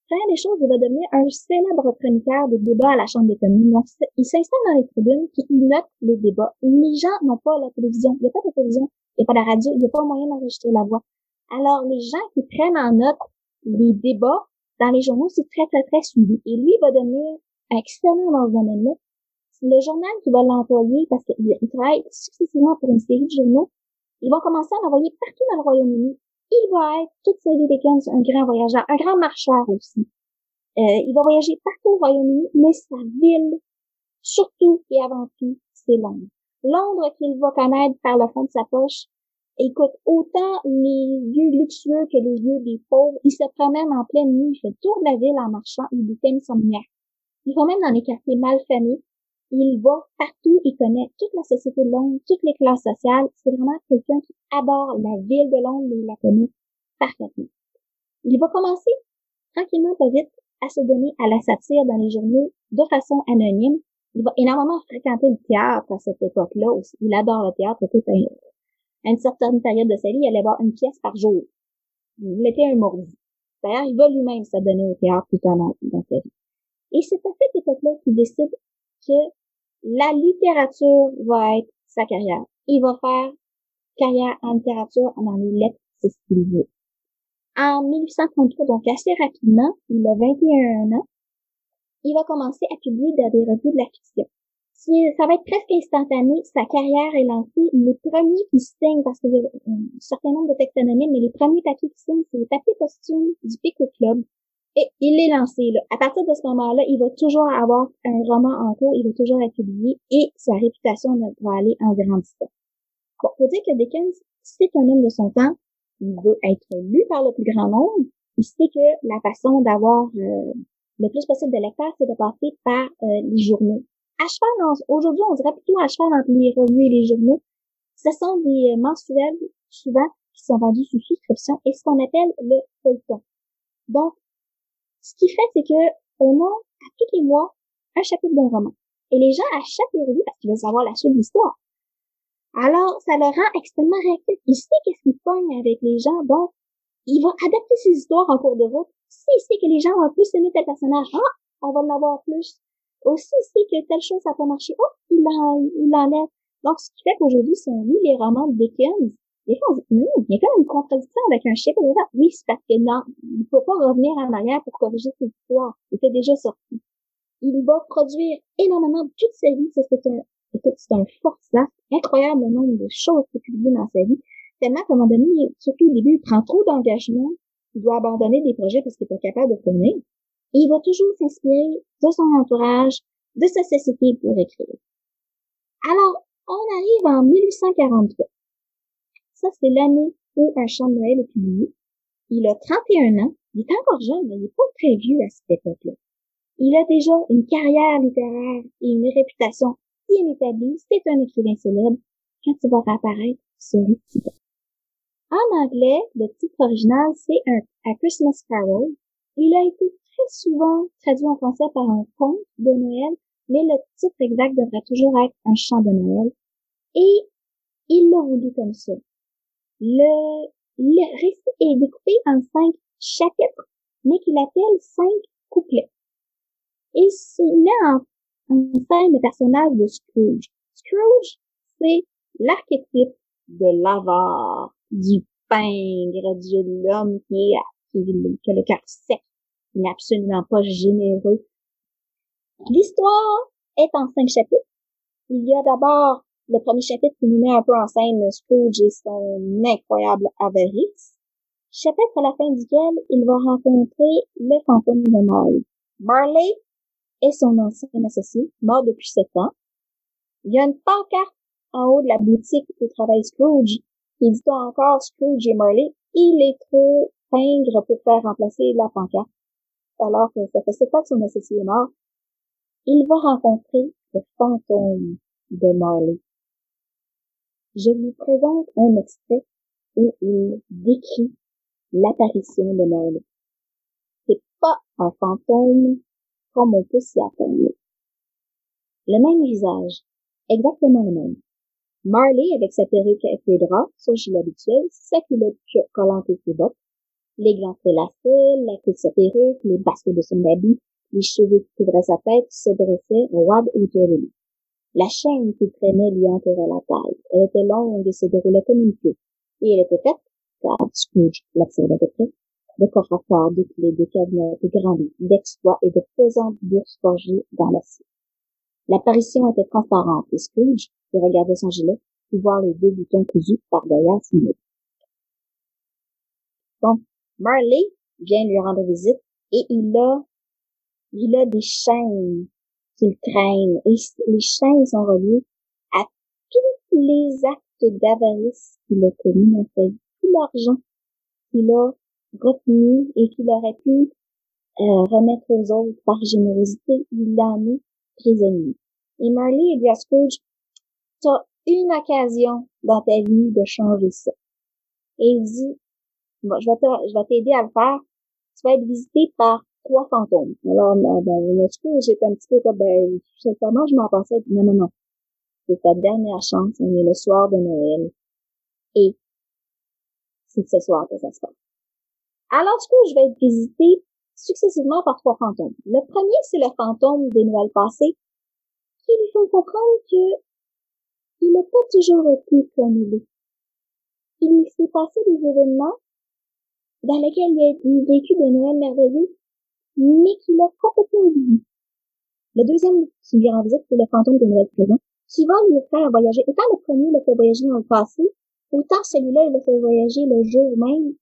Faire des choses, il va devenir un célèbre chroniqueur de débats à la Chambre des communes. Donc, il s'installe dans les tribunes, puis il note les débats. Les gens n'ont pas la télévision. Il n'y a pas de télévision, il n'y a pas de radio, il n'y a pas moyen d'enregistrer la voix. Alors, les gens qui prennent en note les débats dans les journaux, c'est très, très, très suivi. Et lui va devenir excellent dans ce domaine-là. Le journal qui va l'employer, parce qu'il travaille successivement pour une série de journaux, ils vont commencer à l'envoyer partout dans le Royaume-Uni. Il va être, toute sa vie Dickens, un grand voyageur, un grand marcheur aussi. Euh, il va voyager partout au Royaume-Uni, mais sa ville, surtout et avant tout, c'est Londres. Londres qu'il va connaître par le fond de sa poche, Écoute, autant les lieux luxueux que les lieux des pauvres, il se promène en pleine nuit, il fait tour de la ville en marchant, il est insomniaque. Il va même dans les quartiers mal famés. Il va partout, il connaît toute la société de Londres, toutes les classes sociales. C'est vraiment quelqu'un qui adore la ville de Londres et il la connaît parfaitement. Il va commencer, tranquillement, pas vite, à se donner à la satire dans les journaux de façon anonyme. Il va énormément fréquenter le théâtre à cette époque-là aussi. Il adore le théâtre, tout un, à une certaine période de sa vie, il allait voir une pièce par jour. Il était un mordu. D'ailleurs, il va lui-même se donner au théâtre tout en dans, dans sa vie. Et c'est à cette époque-là qu'il décide que la littérature va être sa carrière. Il va faire carrière en littérature dans les lettres, c'est ce qu'il veut. En 1833, donc assez rapidement, il a 21 ans, il va commencer à publier dans des revues de la fiction ça va être presque instantané. Sa carrière est lancée. Les premiers qui signent, parce qu'il y a un certain nombre de textes anonymes, mais les premiers papiers qui signent, c'est les papiers costumes du Pickwick Club. Et il est lancé. Là. À partir de ce moment-là, il va toujours avoir un roman en cours, il va toujours être publié et sa réputation va aller en grandissant. Bon, faut dire que Dickens, c'est un homme de son temps. Il veut être lu par le plus grand nombre. Il sait que la façon d'avoir euh, le plus possible de lecteurs, c'est de passer par euh, les journaux à cheval, aujourd'hui, on dirait plutôt à cheval entre les revues et les journaux. Ce sont des euh, mensuels, souvent, qui sont vendus sous souscription et ce qu'on appelle le feuilleton. Donc, ce qui fait, c'est que on a, à tous les mois, un chapitre d'un roman. Et les gens achètent les revues parce qu'ils veulent savoir la suite de l'histoire. Alors, ça le rend extrêmement réactif. Il sait qu'est-ce qu'il pogne avec les gens, donc, il va adapter ses histoires en cours de route. S'il sait que les gens vont plus aimer tel personnage, ah, on va l'avoir plus aussi c'est que telle chose n'a pas marché, oh, il en, il. Donc, ce qui fait qu'aujourd'hui, si on lit les romans de Dickens, il y a quand même une contradiction avec un chapitre de Oui, c'est parce que non, il ne peut pas revenir en arrière pour corriger cette histoire. Il était déjà sorti. Il va produire énormément toute sa vie. Ça, c'est un, c'est un forçat incroyable le nombre de choses qu'il publie dans sa vie. Tellement qu'à un moment donné, surtout au début, il prend trop d'engagement. Il doit abandonner des projets parce qu'il n'est pas capable de finir il va toujours s'inspirer de son entourage, de sa société pour écrire. Alors, on arrive en 1843. Ça, c'est l'année où Un chant de Noël est publié. Il a 31 ans. Il est encore jeune, mais il n'est pas très vieux à cette époque-là. Il a déjà une carrière littéraire et une réputation bien établie. C'est un écrivain célèbre. Quand il va réapparaître, ce titre. En anglais, le titre original, c'est un A Christmas Carol. Il a été souvent traduit en français par un conte de Noël, mais le titre exact devrait toujours être un chant de Noël. Et il l'a voulu comme ça. Le, le récit est découpé en cinq chapitres, mais qu'il appelle cinq couplets. Et c'est là en, en scène le personnage de Scrooge. Scrooge, c'est l'archétype de l'avare, du pingre, de l'homme qui, qui, qui a le cœur sec, n'est absolument pas généreux. L'histoire est en cinq chapitres. Il y a d'abord le premier chapitre qui nous met un peu en scène Scrooge et son incroyable avarice. Chapitre à la fin duquel il va rencontrer le fantôme de Marley. Marley est son ancien associé, mort depuis sept ans. Il y a une pancarte en haut de la boutique où travaille Scrooge qui dit encore Scrooge et Marley. Il est trop pingre pour faire remplacer la pancarte. Alors que ça fait sept ans que son associé est mort. Il va rencontrer le fantôme de Marley. Je vous présente un extrait où il décrit l'apparition de Marley. C'est pas un fantôme comme on peut s'y attendre. Le même visage, exactement le même. Marley avec sa perruque à queue de son gilet habituel, sa culotte collante et ses bottes, les glands lacets, la queue de sa perruque, les basques de son habit, les cheveux qui couvraient sa tête se dressaient roides autour de lui. La chaîne qu'il traînait lui entourait la taille. Elle était longue et se déroulait comme une queue. Et elle était faite, car Scrooge l'observait de près, de corps à corps, de clés, de cadenas, de grands d'exploits et de pesantes bourses forgées dans l'acier. L'apparition était transparente et Scrooge, qui regardait son gilet, put voir les deux boutons cousus par derrière son nez. Donc, Marley vient lui rendre visite et il a, il a des chaînes qu'il traîne et les chaînes sont reliées à tous les actes d'avarice qu'il a commis dans sa vie, tout l'argent qu'il a retenu et qu'il aurait pu euh, remettre aux autres par générosité, il l'a mis prisonnier. Et Marley dit à Scrooge, t'as une occasion dans ta vie de changer ça. Et il dit, bon, je vais t'aider à le faire. Tu vas être visité par trois fantômes. Alors, ben, ben Scrooge j'étais un petit peu comme, ben, sincèrement, je m'en pensais, non, non, non. C'est ta dernière chance, on est le soir de Noël. Et c'est ce soir que ça se passe. Alors, que je vais être visité successivement par trois fantômes. Le premier, c'est le fantôme des nouvelles passées, qui lui font comprendre que il n'a pas toujours été comme il est. Il s'est passé des événements dans lesquels il a vécu des Noëls merveilleux, mais qu'il a complètement oublié. Le deuxième qui lui rend visite, c'est le fantôme des Noëls présents, qui va lui faire voyager. Autant le premier le fait voyager dans le passé, autant celui-là, il le fait voyager le jour même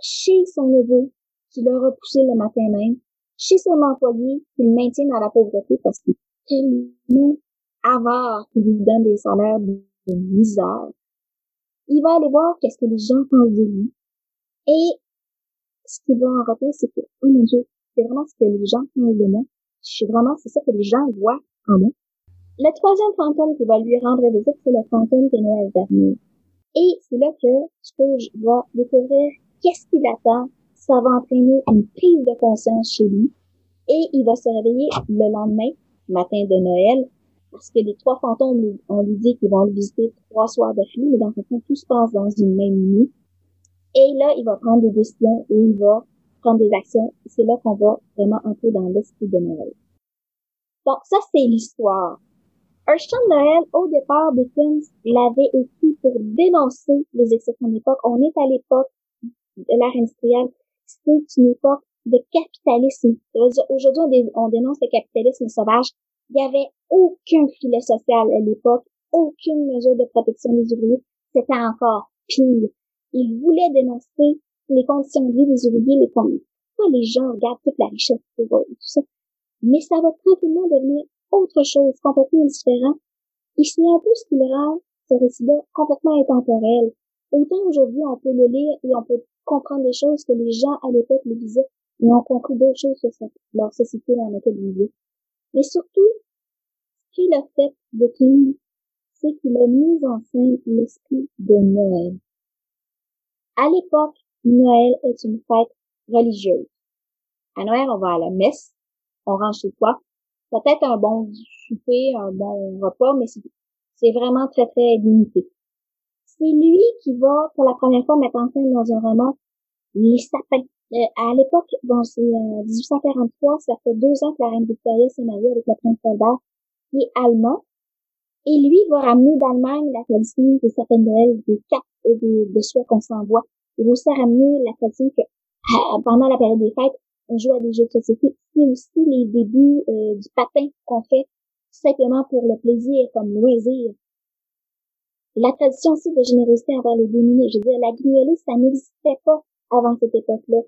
chez son neveu, qui l'a repoussé le matin même, chez son employé, qui le maintient dans la pauvreté parce qu'il est tellement avare qu'il lui donne des salaires de, misère. Il va aller voir qu'est-ce que les gens pensent de lui. Et ce qu'il va en rappeler, c'est que, oh mon c'est vraiment ce que les gens pensent de moi. Suis vraiment, c'est ça que les gens voient en moi. Le troisième fantôme qui va lui rendre visite, c'est le fantôme de Noël dernier. Et c'est là que je vais découvrir qu'est-ce qu'il attend? Ça va entraîner une prise de conscience chez lui. Et il va se réveiller le lendemain, matin de Noël, parce que les trois fantômes, on lui dit qu'ils vont le visiter trois soirs d'affilée, mais dans le fond, tout se passe dans une même nuit. Et là, il va prendre des décisions et il va prendre des actions. C'est là qu'on va vraiment entrer dans l'esprit de. Donc, ça, c'est l'histoire. Un chant Noël, au départ, Dickens l'avait écrit pour dénoncer les excès de. On est à l'époque de l'ère industrielle, c'est une époque de capitalisme. Aujourd'hui, on, dénonce le capitalisme sauvage. Il n'y avait aucun filet social à l'époque, aucune mesure de protection des ouvriers. C'était encore pire. Il voulait dénoncer les conditions de vie des ouvriers, les Pourquoi les gens regardent toute la richesse et tout ça? Mais ça va tranquillement devenir autre chose, complètement différent. Et c'est un peu ce qui rend ce récit-là complètement intemporel. Autant aujourd'hui, on peut le lire et on peut comprendre des choses que les gens à l'époque le disaient, mais ont compris d'autres choses sur leur société dans laquelle ils vivaient. Mais surtout, ce qu'il a fait de King, c'est qu'il a mis en scène l'esprit de Noël. À l'époque, Noël est une fête religieuse. À Noël, on va à la messe, on range chez soi, peut-être un bon souper, un bon repas, mais c'est vraiment très, très limité c'est lui qui va pour la première fois mettre en scène dans un roman les sapins. Euh, à l'époque, bon, c'est 1843, euh, ça fait deux ans que la reine Victoria s'est mariée avec le prince Albert, qui est allemand. Et lui va ramener d'Allemagne la tradition des sapins de Noël, des cartes euh, de, de soie qu'on s'envoie. Il va aussi ramener la tradition que pendant la période des fêtes, on joue à des jeux de société. C'est aussi les débuts du patin qu'on fait simplement pour le plaisir, comme loisir la tradition aussi de générosité envers les démunis. Je veux dire, la guignolée, ça n'existait pas avant cette époque-là.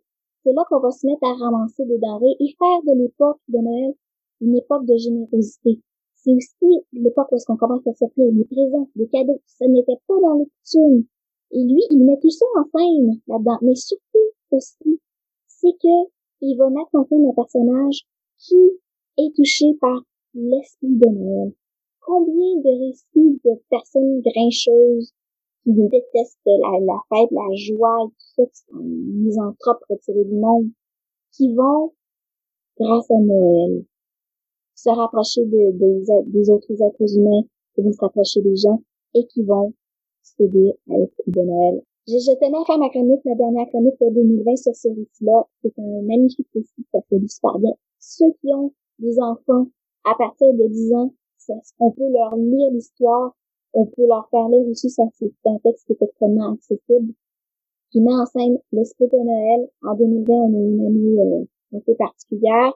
c'est là qu'on va se mettre à ramasser des denrées et faire de l'époque de Noël une époque de générosité. C'est aussi l'époque où est-ce commence à s'offrir des présents, des cadeaux. Ça n'était pas dans les coutumes. Et lui, il met tout ça en scène là-dedans. Mais surtout aussi, c'est que il va mettre en scène un personnage qui est touché par l'esprit de Noël. Combien de récits de personnes grincheuses qui détestent la, fête, la joie, tout ça, qui sont misanthropes retirés du monde, qui vont, grâce à Noël, se rapprocher de, des autres êtres humains, qui vont se rapprocher des gens et qui vont à l'esprit de Noël. Je, tenais à faire ma chronique, ma dernière chronique de 2020 sur ce récit-là. C'est un magnifique récit, ça fait super bien. Ceux qui ont des enfants à partir de 10 ans, on peut leur lire l'histoire, on peut leur faire lire aussi, ça c'est un texte qui est extrêmement accessible, qui met en scène l'esprit de Noël. En 2020, on a une année euh, un peu particulière.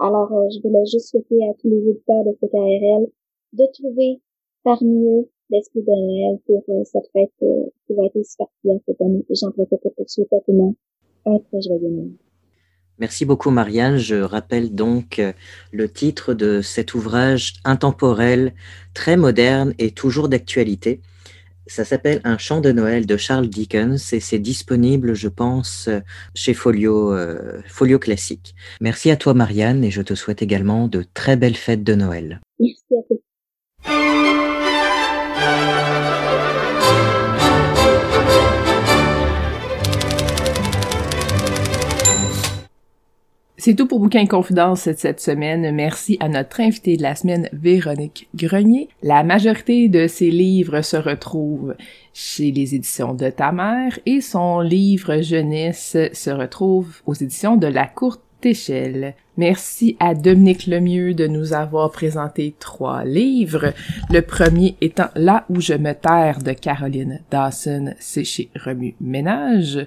Alors, euh, je voulais juste souhaiter à tous les éditeurs de CKRL de trouver parmi eux l'esprit de Noël pour euh, cette fête qui va être cette année. Et j'en profite pour souhaiter à tout le monde un très joyeux Noël.
Merci beaucoup Marianne. Je rappelle donc euh, le titre de cet ouvrage intemporel, très moderne et toujours d'actualité. Ça s'appelle Un chant de Noël de Charles Dickens et c'est disponible, je pense, chez Folio, euh, Folio Classique. Merci à toi Marianne et je te souhaite également de très belles fêtes de Noël.
Merci à toi.
C'est tout pour Bouquin Confidence cette semaine. Merci à notre invité de la semaine, Véronique Grenier. La majorité de ses livres se retrouvent chez les éditions de ta mère et son livre jeunesse se retrouve aux éditions de La Courte Merci à Dominique Lemieux de nous avoir présenté trois livres. Le premier étant Là où je me terre de Caroline Dawson, c'est chez Remu Ménage.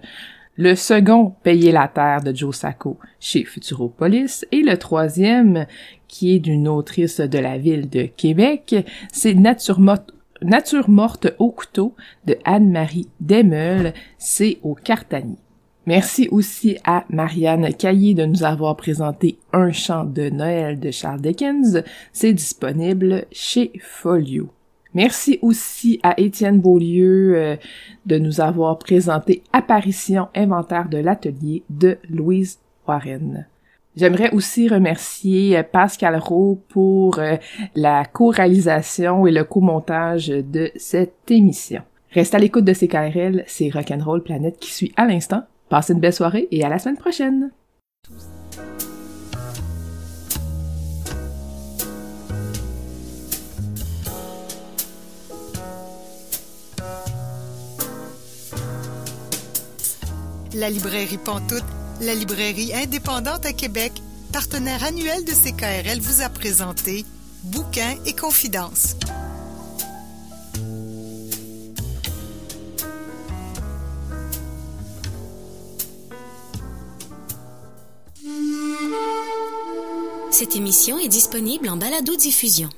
Le second, Payer la terre de Joe Sacco chez Futuropolis. Et le troisième, qui est d'une autrice de la ville de Québec, c'est Nature morte, au couteau de Anne-Marie Demeul, c'est au Cartani. Merci aussi à Marianne Caillé de nous avoir présenté Un chant de Noël de Charles Dickens. C'est disponible chez Folio. Merci aussi à Étienne Beaulieu euh, de nous avoir présenté Apparition inventaire de l'atelier de Louise Warren. J'aimerais aussi remercier euh, Pascal Rowe pour euh, la co-réalisation et le co-montage de cette émission. Reste à l'écoute de CKRL, c'est Rock'n'Roll Planète qui suit à l'instant. Passez une belle soirée et à la semaine prochaine!
La librairie Pantoute, la librairie indépendante à Québec, partenaire annuel de CKRL, vous a présenté Bouquins et Confidences.
Cette émission est disponible en balado-diffusion.